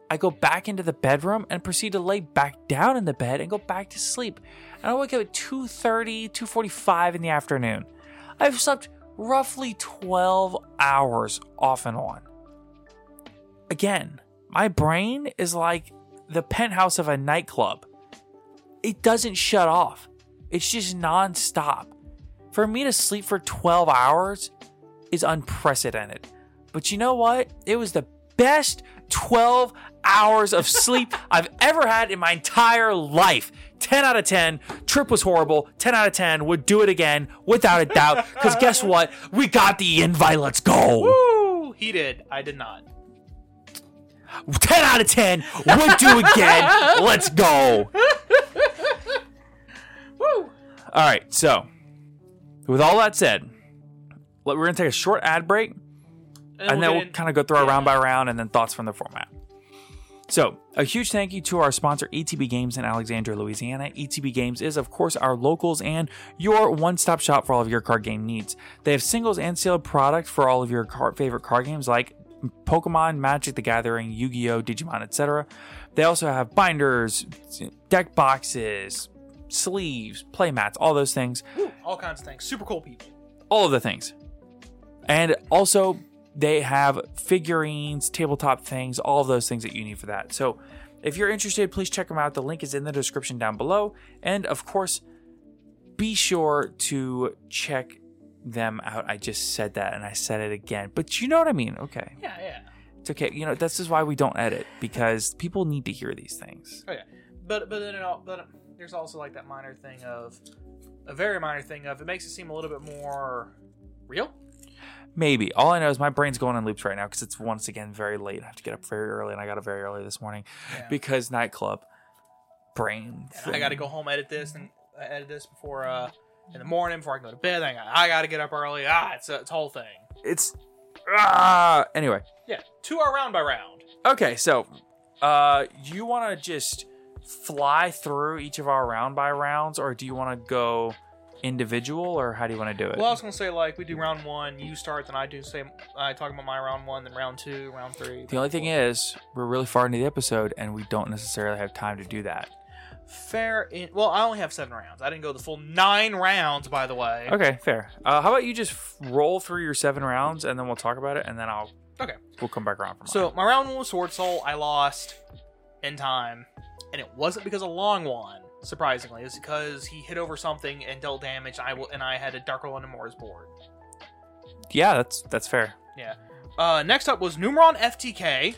I go back into the bedroom and proceed to lay back down in the bed and go back to sleep. And I wake up at 2:30, 2:45 in the afternoon. I've slept roughly 12 hours off and on. Again, my brain is like the penthouse of a nightclub. It doesn't shut off. It's just nonstop. For me to sleep for 12 hours is unprecedented. But you know what? It was the best 12 hours of sleep I've ever had in my entire life. 10 out of 10. Trip was horrible. 10 out of 10. Would do it again without a doubt. Because guess what? We got the invite. Let's go. Woo! He did. I did not. 10 out of 10. Would do again. Let's go. Woo! All right, so with all that said, we're gonna take a short ad break, and, we'll then we'll kind of go through our yeah. round by round, and then thoughts from the format. So, a huge thank you to our sponsor, ETB Games in Alexandria, Louisiana. ETB Games is, of course, our locals and your one stop shop for all of your card game needs. They have singles and sealed product for all of your card, favorite card games like Pokemon, Magic the Gathering, Yu Gi Oh!, Digimon, etc. They also have binders, deck boxes, sleeves, play mats, all those things Woo! All kinds of things. Super cool people. all of the things. And also, they have figurines, tabletop things, all of those things that you need for that. So, if you're interested, please check them out. The link is in the description down below. And of course, be sure to check them out. I just said that and I said it again, but you know what I mean. Okay. Yeah, yeah. It's okay. You know, this is why we don't edit because people need to hear these things. Oh yeah. But but then it all, but there's also like that minor thing of a very minor thing of it makes it seem a little bit more real. Maybe. All I know is my brain's going in loops right now because it's once again very late. I have to get up very early, and I got up very early this morning Yeah. because nightclub brain. I got to go home edit this and uh, edit this before uh in the morning before I can go to bed. I got, I got to get up early. Ah, it's a, it's a whole thing. It's ah. Anyway, Yeah, two hour round by round. okay. So, uh, you want to just fly through each of our round by rounds, or do you want to go individual, or how do you want to do it? Well, I was gonna say like we do round one, you start, then I do say I talk about my round one, then round two, round three. the only thing is, we're really far into the episode, and we don't necessarily have time to do that. fair. In, well, I only have seven rounds. I didn't go the full nine rounds, by the way. Okay, fair. Uh, how about you just f- roll through your seven rounds, and then we'll talk about it, and then I'll Okay. we'll come back around for mine. So my round one was Sword Soul. I lost in time, and it wasn't because of Longyuan. Surprisingly, it's because he hit over something and dealt damage. I will, and I had a Dark London Moore's board. yeah, that's that's fair. Yeah. Uh, next up was Numeron FTK.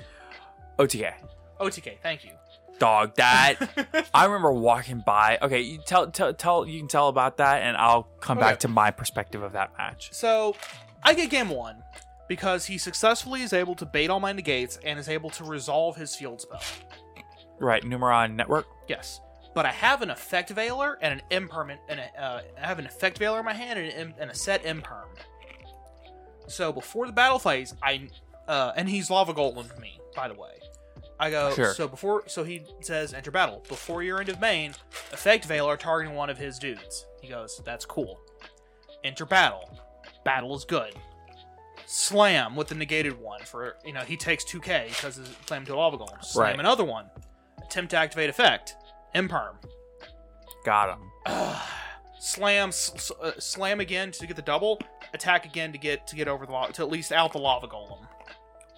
OTK. OTK. Thank you. Dog, that I remember walking by. Okay, you tell tell tell you can tell about that, and I'll come Okay. back to my perspective of that match. So I get game one because he successfully is able to bait all my negates and is able to resolve his field spell. Right, Numeron Network. Yes. But I have an effect veiler and an impermanent, and a, uh, I have an effect veiler in my hand and, an, and a set imperm. So before the battle phase, I uh, and he's lava golem me, by the way. I go Sure. so before so he says enter battle before your end of main, effect veiler targeting one of his dudes. He goes that's cool. Enter battle, battle is good. Slam with the negated one for you know he takes two K because slam to a lava golem. Slam Right. another one, Attempt to activate effect. Imperm. Got him. Slam, s- s- uh, slam again to get the double. Attack again to get to get over the lava, to at least out the lava golem.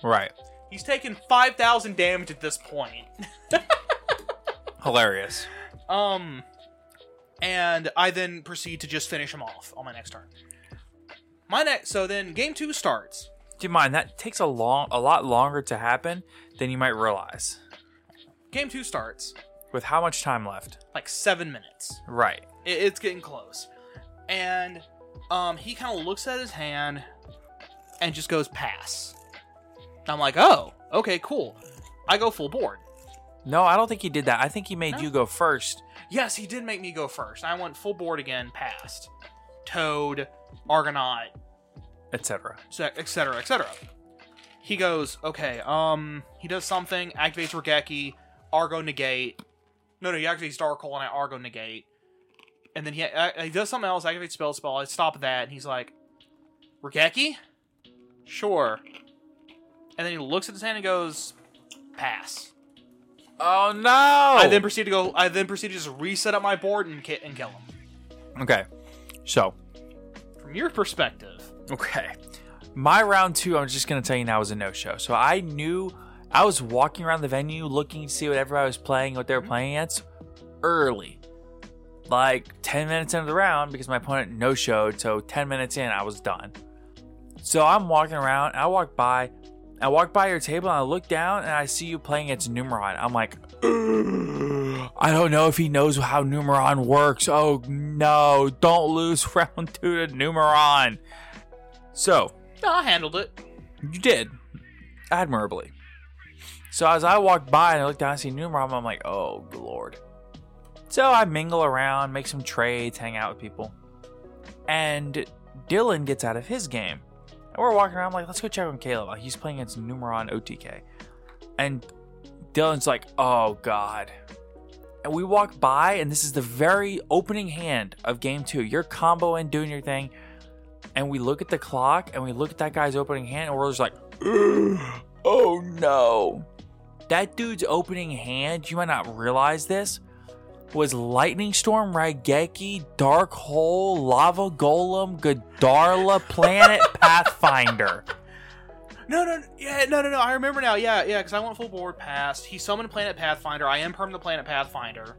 Right. He's taken five thousand damage at this point. Hilarious. Um, and I then proceed to just finish him off on my next turn. My next, so then game two starts. Do you mind that takes a long, a lot longer to happen than you might realize. Game two starts With how much time left? like seven minutes. Right. It, it's getting close, and um, he kind of looks at his hand and just goes pass. I'm like, oh, okay, cool. I go full board. No, I don't think he did that. I think he made No. you go first. Yes, he did make me go first. I went full board again, passed. Toad, Argonaut, etc. etc., etc. He goes, okay, um, he does something, activates Raigeki, Argo negate. No, no, he activates Dark Hole and I Argo negate. And then he, uh, he does something else, activates Spell Spell. I stop that, and he's like, Raigeki? Sure. And then he looks at his hand and goes, pass. Oh no! I then proceed to go. I then proceed to just reset up my board and, ki- and kill him. okay. So From your perspective, okay, my round two. I'm just gonna tell you now was a no show. So I knew I was walking around the venue looking to see what everybody was playing, what they were mm-hmm. playing against, early, like ten minutes into the round because my opponent no showed. So ten minutes in, I was done. So I'm walking around. I walk by. I walk by your table and I look down and I see you playing against Numeron. I'm like, I don't know if he knows how Numeron works. Oh no, don't lose round two to Numeron. So, no, I handled it. you did. Admirably. So as I walk by and I look down and see Numeron, I'm like, oh lord. So I mingle around, make some trades, hang out with people. And Dylan gets out of his game. And we're walking around like, let's go check on Caleb. He's playing against Numeron OTK. And Dylan's like, oh god. And we walk by, and this is the very opening hand of game two. You're comboing, doing your thing. And we look at the clock and we look at that guy's opening hand, and we're just like, oh no. That dude's opening hand, you might not realize this, was Lightning Storm, Raigeki, Dark Hole, Lava Golem, Godarla, Planet Pathfinder. No, no, yeah, no, no, no. I remember now. Yeah, yeah, because I went full board past. He summoned Planet Pathfinder. I am perm the Planet Pathfinder.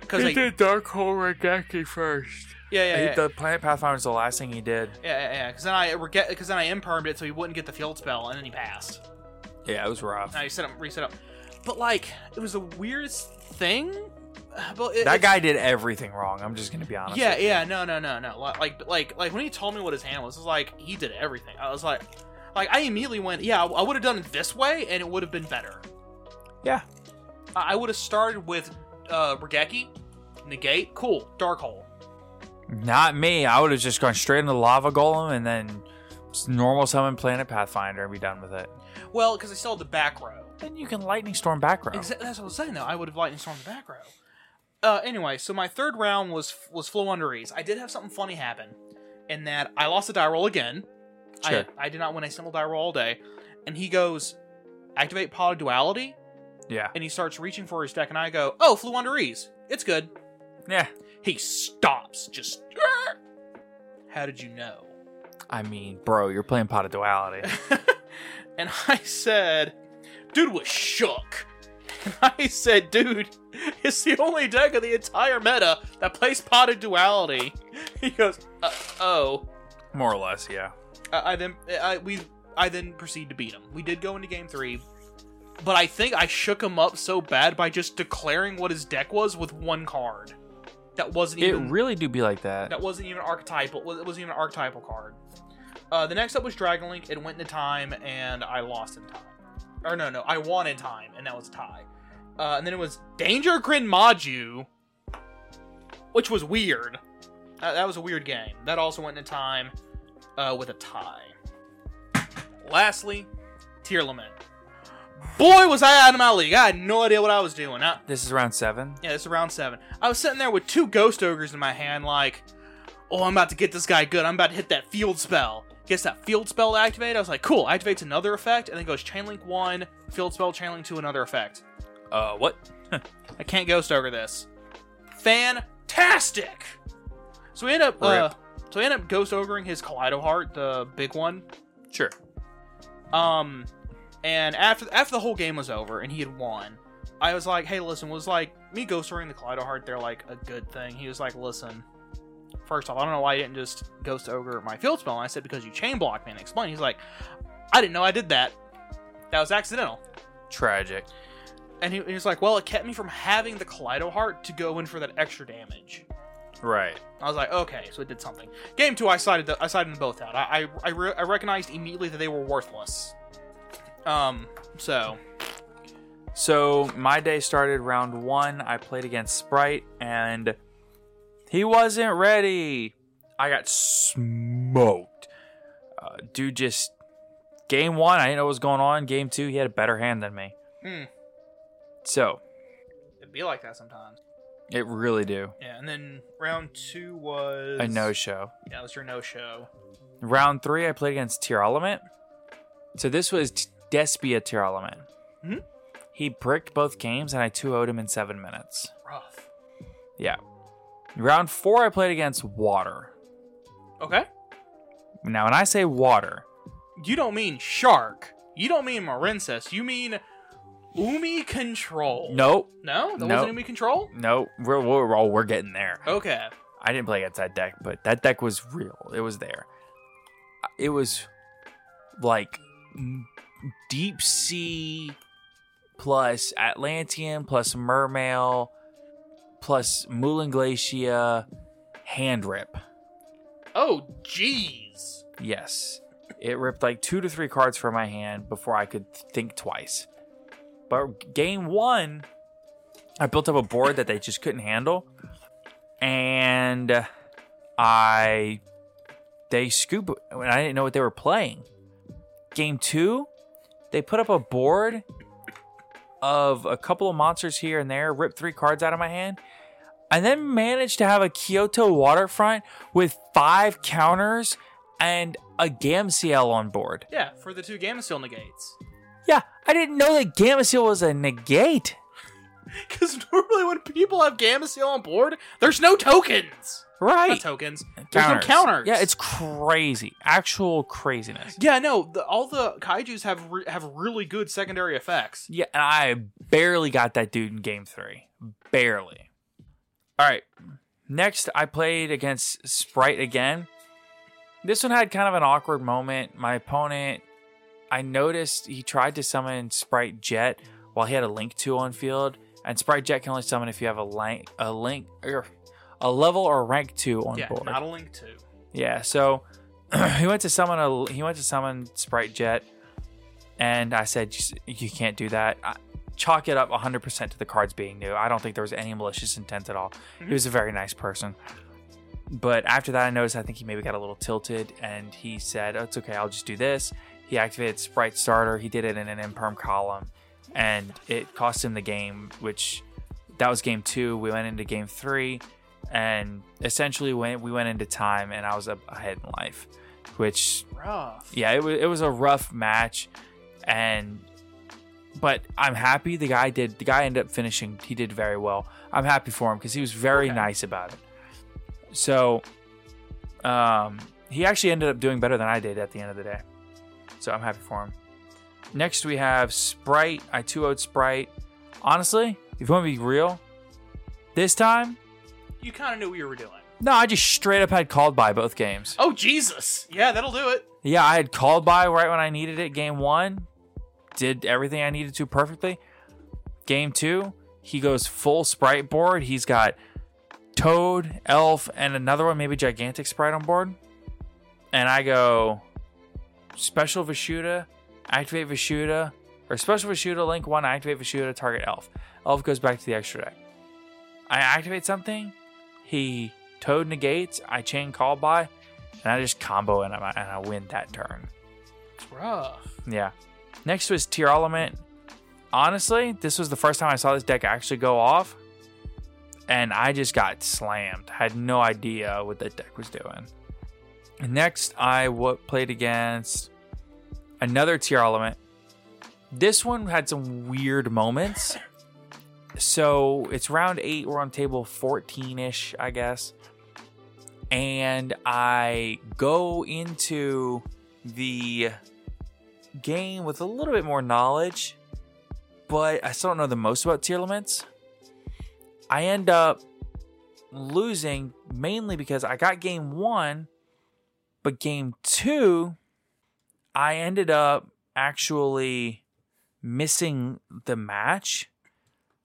Because yeah, Dark Hole Raigeki first. yeah, yeah, yeah, The Planet Pathfinder was the last thing he did. yeah, yeah. Yeah. Because then I because then I impermed it so he wouldn't get the field spell, and then he passed. Yeah, it was rough. Now he set up, reset up. But like, it was the weirdest thing. But it, That guy did everything wrong. I'm just gonna be honest. Yeah, yeah, no, no, no, no. Li- Like, like, like when he told me what his hand was, it was like he did everything. I was like, like I immediately went, yeah, I would have done it this way, and it would have been better. Yeah. I would have started with uh Raigeki, negate, cool, dark hole. Not me. I would have just gone straight into Lava Golem and then normal summon Planet Pathfinder and be done with it. Well, because I still had the back row. Then you can Lightning Storm back row. Exa- that's what I was saying though. I would have lightning stormed the back row. Uh, anyway, so my third round was was Floowandereeze. I did have something funny happen, in that I lost a die roll again. Sure. I I did not win a single die roll all day, and he goes, activate pot of duality, Yeah. and he starts reaching for his deck, and I go, oh, Floowandereeze. It's good. Yeah. He stops, just. How did you know? I mean, bro, you're playing Pot of Duality. and I said, dude was shook. And I said, dude, it's the only deck of the entire meta that plays potted duality. He goes, uh, oh. More or less, yeah. I, I then I we I then proceed to beat him. We did go into game three, but I think I shook him up so bad by just declaring what his deck was with one card. That wasn't even. It really do be like that. that wasn't even archetypal. It wasn't even an archetypal card. Uh, the next up was Dragon Link. It went into time, and I lost in time. Or no, no, I won in time, and that was a tie. Uh, and then it was Danger Grin Maju, which was weird. Uh, that was a weird game. That also went into time uh, with a tie. Lastly, Tearlament. Boy, was I out of my league. I had no idea what I was doing. I, This is round seven. yeah, this is round seven. I was sitting there with two ghost ogres in my hand, like, oh, I'm about to get this guy good. I'm about to hit that field spell. Gets that field spell activated. I was like, cool. Activates another effect, and then goes chain link one, field spell, chain link two, another effect. Uh, what? I can't ghost over this. Fantastic. So we end up uh, so we end up ghost ogering his Kaleido Heart, the big one. Sure. Um, and after after the whole game was over and he had won, I was like, "Hey, listen, was like me ghost ogering the Kaleido Heart there like a good thing?" He was like, "Listen, first off, I don't know why you didn't just ghost ogre my field spell." And I said, "Because you chain blocked me." And explain. He's like, "I didn't know I did that. That was accidental." Tragic. And he, he was like, "Well, it kept me from having the Kaleido Heart to go in for that extra damage." Right. I was like, okay, so it did something. Game two, I sided the, I sided them both out. I I, I, re- I recognized immediately that they were worthless. Um, so So my day started round one. I played against Sprite, and he wasn't ready. I got smoked. Uh, dude, just game one, I didn't know what was going on. Game two, he had a better hand than me. Hmm. So it'd be like that sometimes. it really do. Yeah, and then round two was A no show. Yeah, it was your no show. Round three, I played against Tearlament. So this was Despia Tearlament. Mhm. He bricked both games, and I 2 0'd him in seven minutes. Rough. Yeah. Round four, I played against Water. Okay. Now, when I say water, You don't mean shark. You don't mean Marincess. You mean Umi control. nope, No, that No. wasn't Umi control. nope, we're, we're, oh, we're getting there. Okay. I didn't play against that deck, but that deck was real. It was there. It was like deep sea plus Atlantean plus Mermail plus Moulin Glacia hand rip. Oh, jeez. Yes. It ripped like two to three cards from my hand before I could think twice. But game one, I built up a board that they just couldn't handle. And I they scoop and I didn't know what they were playing. Game two, they put up a board of a couple of monsters here and there, ripped three cards out of my hand, and then managed to have a Kyoutou Waterfront with five counters and a Gameciel on board. Yeah, for the two Gameciel negates. Yeah, I didn't know that Gameciel was a negate. Because normally when people have Gameciel on board, there's no tokens. Right. Not tokens. There's no counters. Yeah, it's crazy. Actual craziness. Yeah, no. The, all the kaiju's have re- have really good secondary effects. Yeah, and I barely got that dude in game three. Barely. All right. Next, I played against Spright again. This one had kind of an awkward moment. My opponent, I noticed he tried to summon Spright Jet while he had a Link 2 on field. And Spright Jet can only summon if you have a, link, a link or a level or rank 2 on yeah, board. not a link two. Yeah, so he went to summon a he went to summon Spright Jet, and I said you can't do that. I, chalk it up 100% to the cards being new. I don't think there was any malicious intent at all. He was a very nice person. But after that, I noticed I think he maybe got a little tilted, and he said, oh, "It's okay, I'll just do this." He activated Spright Starter. He did it in an imperm column, and it cost him the game. Which that was game two. We went into game three, and essentially when we went into time, and I was up ahead in life. Which Rough. yeah, it was it was a rough match, and but I'm happy the guy did. The guy ended up finishing. He did very well. I'm happy for him because he was very Okay. nice about it. So, um, he actually ended up doing better than I did at the end of the day. So I'm happy for him. Next we have Spright. I 2 0'd Spright. Honestly, if you want to be real, this time, You kind of knew what you were doing. no, I just straight up had called by both games. Oh Jesus! Yeah, that'll do it. Yeah, I had called by right when I needed it. Game one, did everything I needed to perfectly. Game two, he goes full spright board. He's got Toad, Elf, and another one, maybe Gigantic Spright on board. And I go Special Vishuda, activate Vishuda, or Special Vishuda, link one, activate Vishuda, target Elf. Elf goes back to the extra deck. I activate something, he Toad negates, I chain call by, and I just combo and I, and I win that turn. It's rough. Yeah. Next was Tearlament. Honestly, this was the first time I saw this deck actually go off, and I just got slammed. Had no idea what that deck was doing. Next, I w- played against another Tearlament. This one had some weird moments. so it's round eight. We're on table 14 ish, I guess. And I go into the game with a little bit more knowledge, but I still don't know the most about Tearlaments. I end up losing mainly because I got game one, but game two, I ended up actually missing the match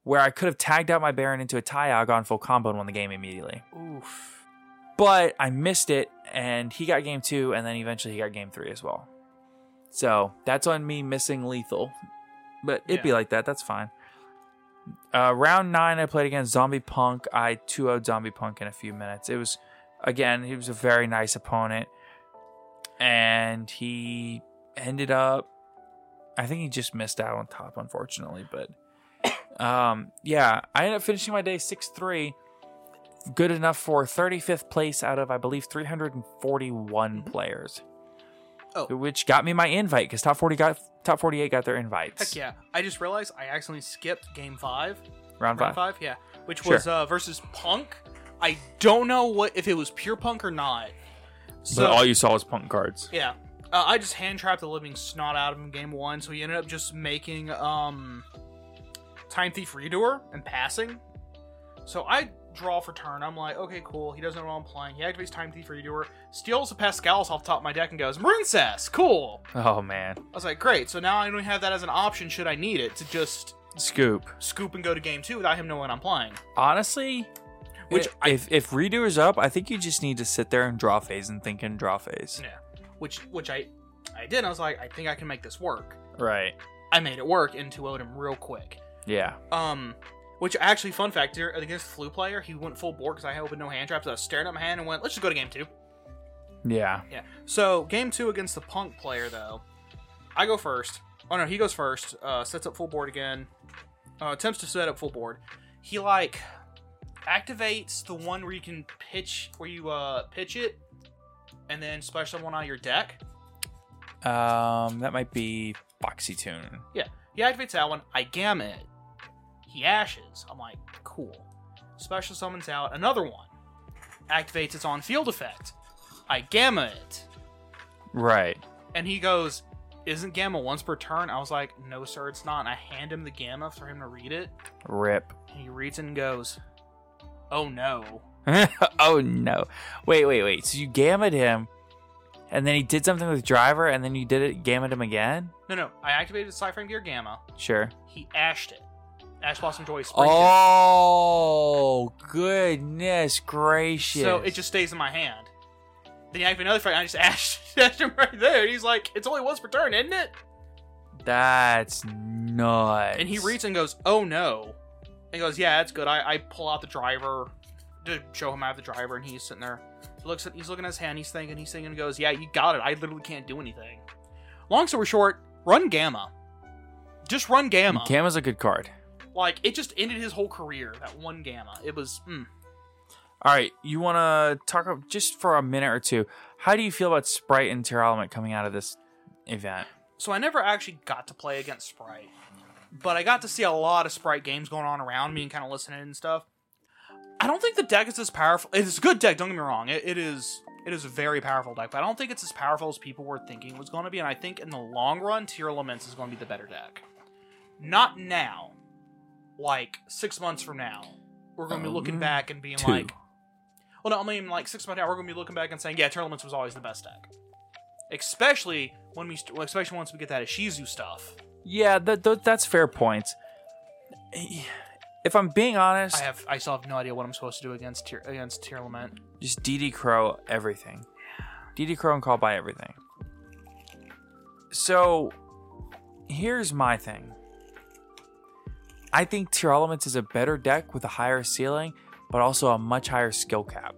where I could have tagged out my Baron into a Taya, gone full combo, and won the game immediately. Oof. But I missed it, and he got game two, and then eventually he got game three as well. So that's on me missing lethal. But it'd be like that. That's fine. Uh, round nine, I played against Zombie Punk. I 2 0 Zombie Punk in a few minutes. It was, again, he was a very nice opponent. And he ended up, I think he just missed out on top, unfortunately. But um, yeah, I ended up finishing my day 6 3 good enough for 35th place out of I believe 341 players. Oh. Which got me my invite because top 40 got top 48 got their invites. Heck yeah! I just realized I accidentally skipped game five. Round Round five. five, yeah, which Sure. was uh, versus Punk. I don't know what if it was pure Punk or not. So but all you saw was punk cards. yeah, uh, I just hand trapped the living snot out of him game one, so he ended up just making um time thief redoer and passing. So I draw for turn. I'm like, okay, cool. He doesn't know what I'm playing. He activates time thief redoer, steals a Pascal's off the top of my deck, and goes Marincess. Cool. Oh man. I was like, great. So now I don't have that as an option should I need it to just Scoop. scoop and go to game two without him knowing I'm playing. Honestly, Which I- if if redo is up, I think you just need to sit there and draw phase and think in draw phase. Yeah. Which which I I did. I was like, I think I can make this work. Right. I made it work and 2 would him real quick. Yeah. Um, which actually, fun fact here against the flu player, he went full board because I had opened no hand traps. I was staring at my hand and went, let's just go to game two. Yeah. Yeah. So game two against the punk player though, I go first. Oh no, he goes first. Uh, sets up full board again. Uh, attempts to set up full board. He like activates the one where you can pitch, where you uh pitch it, and then splash someone out of your deck. Um, that might be Foxy Tune. Yeah, he activates that one. I gamma it. He ashes. I'm like, cool. Special summons out another one. Activates its on field effect. I gamma it. Right. And he goes, Isn't gamma once per turn? I was like, No, sir, it's not. And I hand him the gamma for him to read it. Rip. And he reads it and goes, Oh no. oh no. Wait, wait, wait. So you gammaed him, and then he did something with driver, and then you did it gammaed him again? No, no. I activated PSY-Framegear Gamma. Sure. He ashed it. Ash Blossom Joy. Oh goodness gracious! So it just stays in my hand. Then you have another fight, I just ashed, ashed him right there. And he's like, It's only once per turn, isn't it? that's nuts. And he reads and goes, "Oh no!" And he goes, "Yeah, that's good." I, I pull out the driver to show him I have the driver, and he's sitting there. He looks at, he's looking at his hand. He's thinking, he's thinking, and goes, "Yeah, you got it. I literally can't do anything." Long story short, run Gamma. Just run Gamma. Gamma's a good card. Like it just ended his whole career. That one Gamma. It was. Mm. All right, you want to talk just for a minute or two? How do you feel about Spright and Tearlament coming out of this event? So I never actually got to play against Spright, but I got to see a lot of Spright games going on around me and kind of listening and stuff. I don't think the deck is as powerful. It's a good deck. Don't get me wrong. It, it is. It is a very powerful deck, but I don't think it's as powerful as people were thinking it was going to be. And I think in the long run, Tearlaments is going to be the better deck. Not now. Like six months from now, we're going to be looking Um, back and being two. like, well, no, I mean like six months now, we're going to be looking back and saying, yeah, Tearlaments was always the best deck. Especially when we, st- especially once we get that Ishizu stuff. Yeah, that, that that's fair point. If I'm being honest, I have, I still have no idea what I'm supposed to do against tier, against Tearlament. just DD Crow everything. DD Crow and call by everything. So, here's my thing. I think Tearlaments is a better deck with a higher ceiling, but also a much higher skill cap.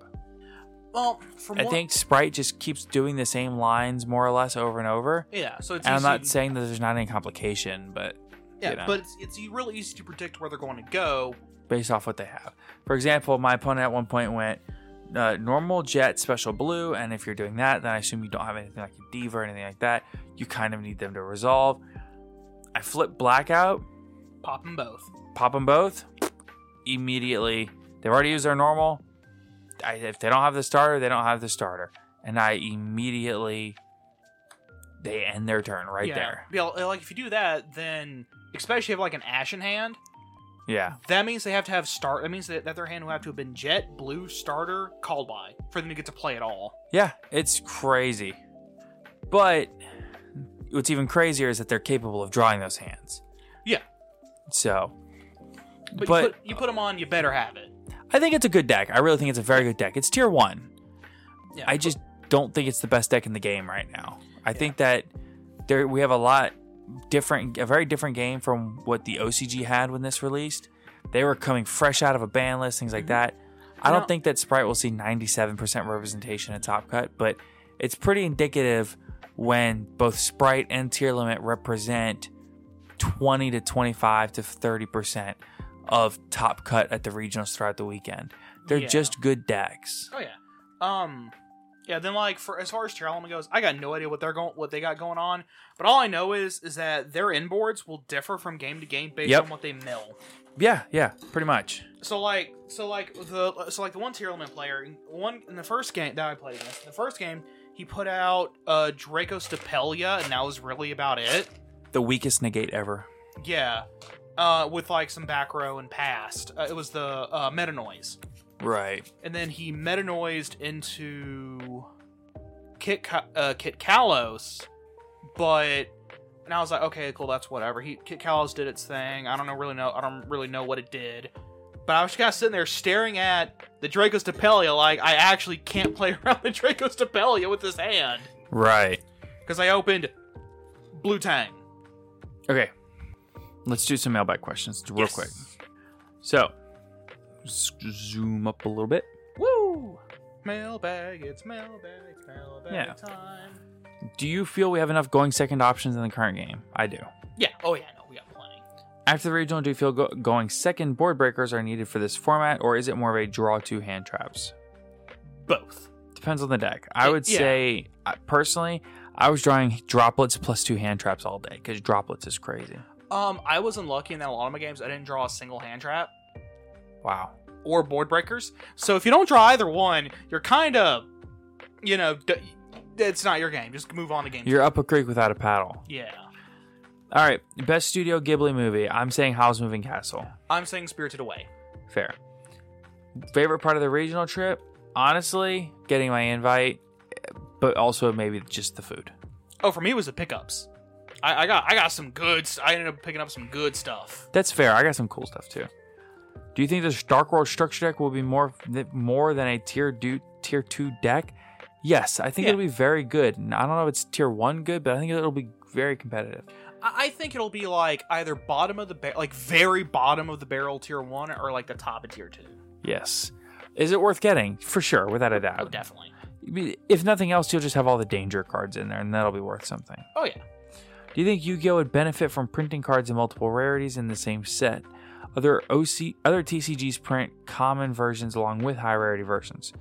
Well, from I what- think Spright just keeps doing the same lines more or less over and over. yeah. So it's And I'm not saying that there's not any complication, but yeah, you know. but it's, it's really easy to predict where they're going to go. based off what they have. For example, my opponent at one point went uh, normal jet special blue, and if you're doing that, then I assume you don't have anything like a diva or anything like that. You kind of need them to resolve. I flip blackout, Pop them both. pop them both. immediately they've already used their normal. I, if they don't have the starter, they don't have the starter, and I immediately they end their turn right yeah. there. Yeah, like if you do that, then especially if you have like an ashen hand, Yeah, that means they have to have start. That means that, that their hand will have to have been jet, blue, starter, called by for them to get to play at all. yeah, it's crazy. But what's even crazier is that they're capable of drawing those hands. Yeah, So, but, But- you, put, you put them on, you better have it. I think it's a good deck. I really think it's a very good deck. It's tier one. Yeah, I just don't think it's the best deck in the game right now. I think that there we have a lot different, a very different game from what the OCG had when this released. They were coming fresh out of a ban list, things like mm-hmm. that. I don't Now- think that Spright will see 97% representation in Top Cut, but it's pretty indicative when both Spright and Tearlament represent 20 to 25 to 30% of Top Cut at the regionals throughout the weekend. They're Yeah. just good decks. Oh yeah. Um yeah, then like for as far as Tearlament goes, I got no idea what they're going what they got going on. But all I know is is that their inboards will differ from game to game based Yep. on what they mill. Yeah, yeah, pretty much. So like so like the so like the one Tearlament player one in the first game that I played against, the first game, he put out uh Dragostapelia and that was really about it. The weakest negate ever. Yeah. Uh with like some back row and past. Uh, it was the uh Metanoise. Right. and then he metanoised into Kit Ka- uh, Kitkallos, but and I was like, okay, cool, that's whatever. He Kitkallos did its thing. I don't know really know. I don't really know what it did. But I was just kind of sitting there staring at the Dragostapelia like I actually can't play around the Dragostapelia with this hand Right. because I opened Blue Tang. Okay. Let's do some mailbag questions real Yes. quick. So, zoom up a little bit. Woo! Mailbag, it's mailbag, it's mailbag Yeah. time. Do you feel we have enough going second options in the current game? I do. Yeah. Oh yeah. No, we got plenty. After the regional, do you feel go- going second board breakers are needed for this format, or is it more of a draw two hand traps? Both. Depends on the deck. I Y- would yeah. say, uh, personally, I was drawing droplets plus two hand traps all day because droplets is crazy. Um, I was unlucky in that a lot of my games I didn't draw a single hand trap Wow. or board breakers. So if you don't draw either one, you're kind of, you know, d- it's not your game. Just move on to game. You're up a creek without a paddle. Yeah, All right. Best Studio Ghibli movie. I'm saying Howl's Moving Castle. I'm saying Spirited Away. Fair. Favorite part of the regional trip? Honestly, getting my invite, but also maybe just the food. Oh, for me it was the pickups. I, I got I got some good. I ended up picking up some good stuff. That's fair. I got some cool stuff too. Do you think this Dark World structure deck will be more more than a tier do, tier two deck? Yes, I think Yeah. it'll be very good. And I don't know if it's tier one good, but I think it'll be very competitive. I, think it'll be like either bottom of the ba- like very bottom of the barrel tier one or like the top of tier two. Yes. Is it worth getting? For sure, without a oh, doubt. Oh, definitely. If nothing else, you'll just have all the danger cards in there, and that'll be worth something. Oh yeah. Do you think Yu-Gi-Oh would benefit from printing cards in multiple rarities in the same set? Other OC, other TCGs print common versions along with high rarity versions.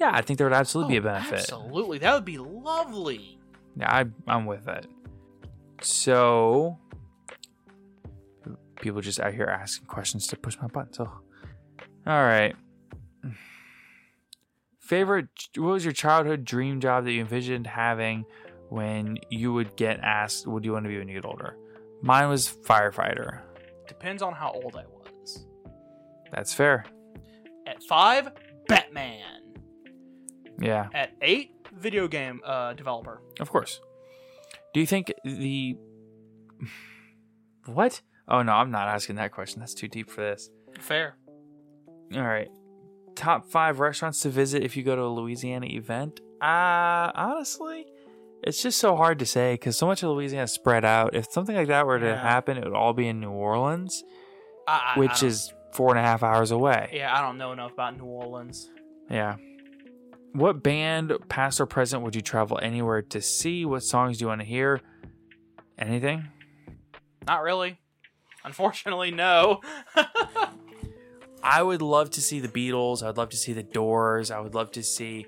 Yeah, I think there would absolutely be a Oh, benefit. Absolutely, that would be lovely. Yeah, I, I'm with it. So, people just out here asking questions to push my button. So, oh. all right. Favorite? What was your childhood dream job that you envisioned having when you would get asked, "What do you want to be when you get older?" Mine was firefighter. Depends on how old I was. That's fair. At five, Batman. Yeah, At eight, video game uh, developer. of course. Do you think the what? Oh no, I'm not asking that question. That's too deep for this. Fair. All right. Top five restaurants to visit if you go to a Louisiana event. Uh, honestly, it's just so hard to say because so much of Louisiana is spread out. If something like that were to Yeah. happen, it would all be in New Orleans, I, I- I which don't- is four and a half hours away. yeah, I don't know enough about New Orleans. Yeah. What band, past or present, would you travel anywhere to see? What songs do you want to hear? Anything? Not really. Unfortunately, no. I would love to see the Beatles. I'd love to see the Doors. I would love to see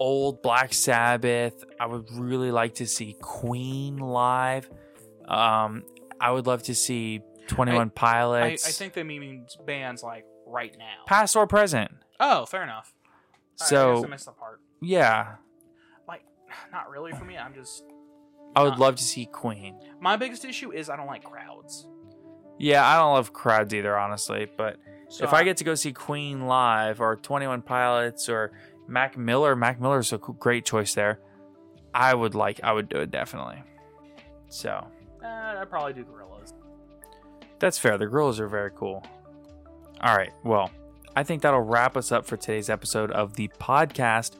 old Black Sabbath. I would really like to see Queen live. Um, I would love to see Twenty One I, I think they mean bands like right now. Past or present. oh, fair enough. I- I, guess So I missed the part. yeah, Like, not really for me. I'm just I would Uh, love to see Queen. my biggest issue is I don't like crowds. Yeah, I don't love crowds either, honestly. But So if I get to go see Queen live or Twenty One Pilots or Mac Miller, Mac Miller's a great choice there. I would like, I would do it definitely. So uh, I'd probably do Gorillaz. that's fair. The Gorillaz are very cool. All right, well, I think that'll wrap us up for today's episode of the podcast.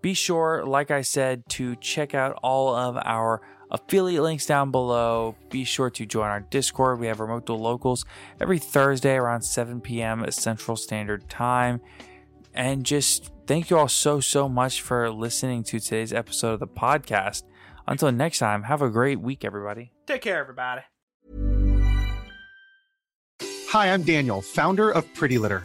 Be sure, like I said, to check out all of our affiliate links down below. Be sure to join our Discord. We have remote to locals every Thursday around 7 p.m. Central Standard Time. And just thank you all so, so much for listening to today's episode of the podcast. Until next time, have a great week, everybody. Take care, everybody. Hi, I'm Daniel, founder of Pretty Litter.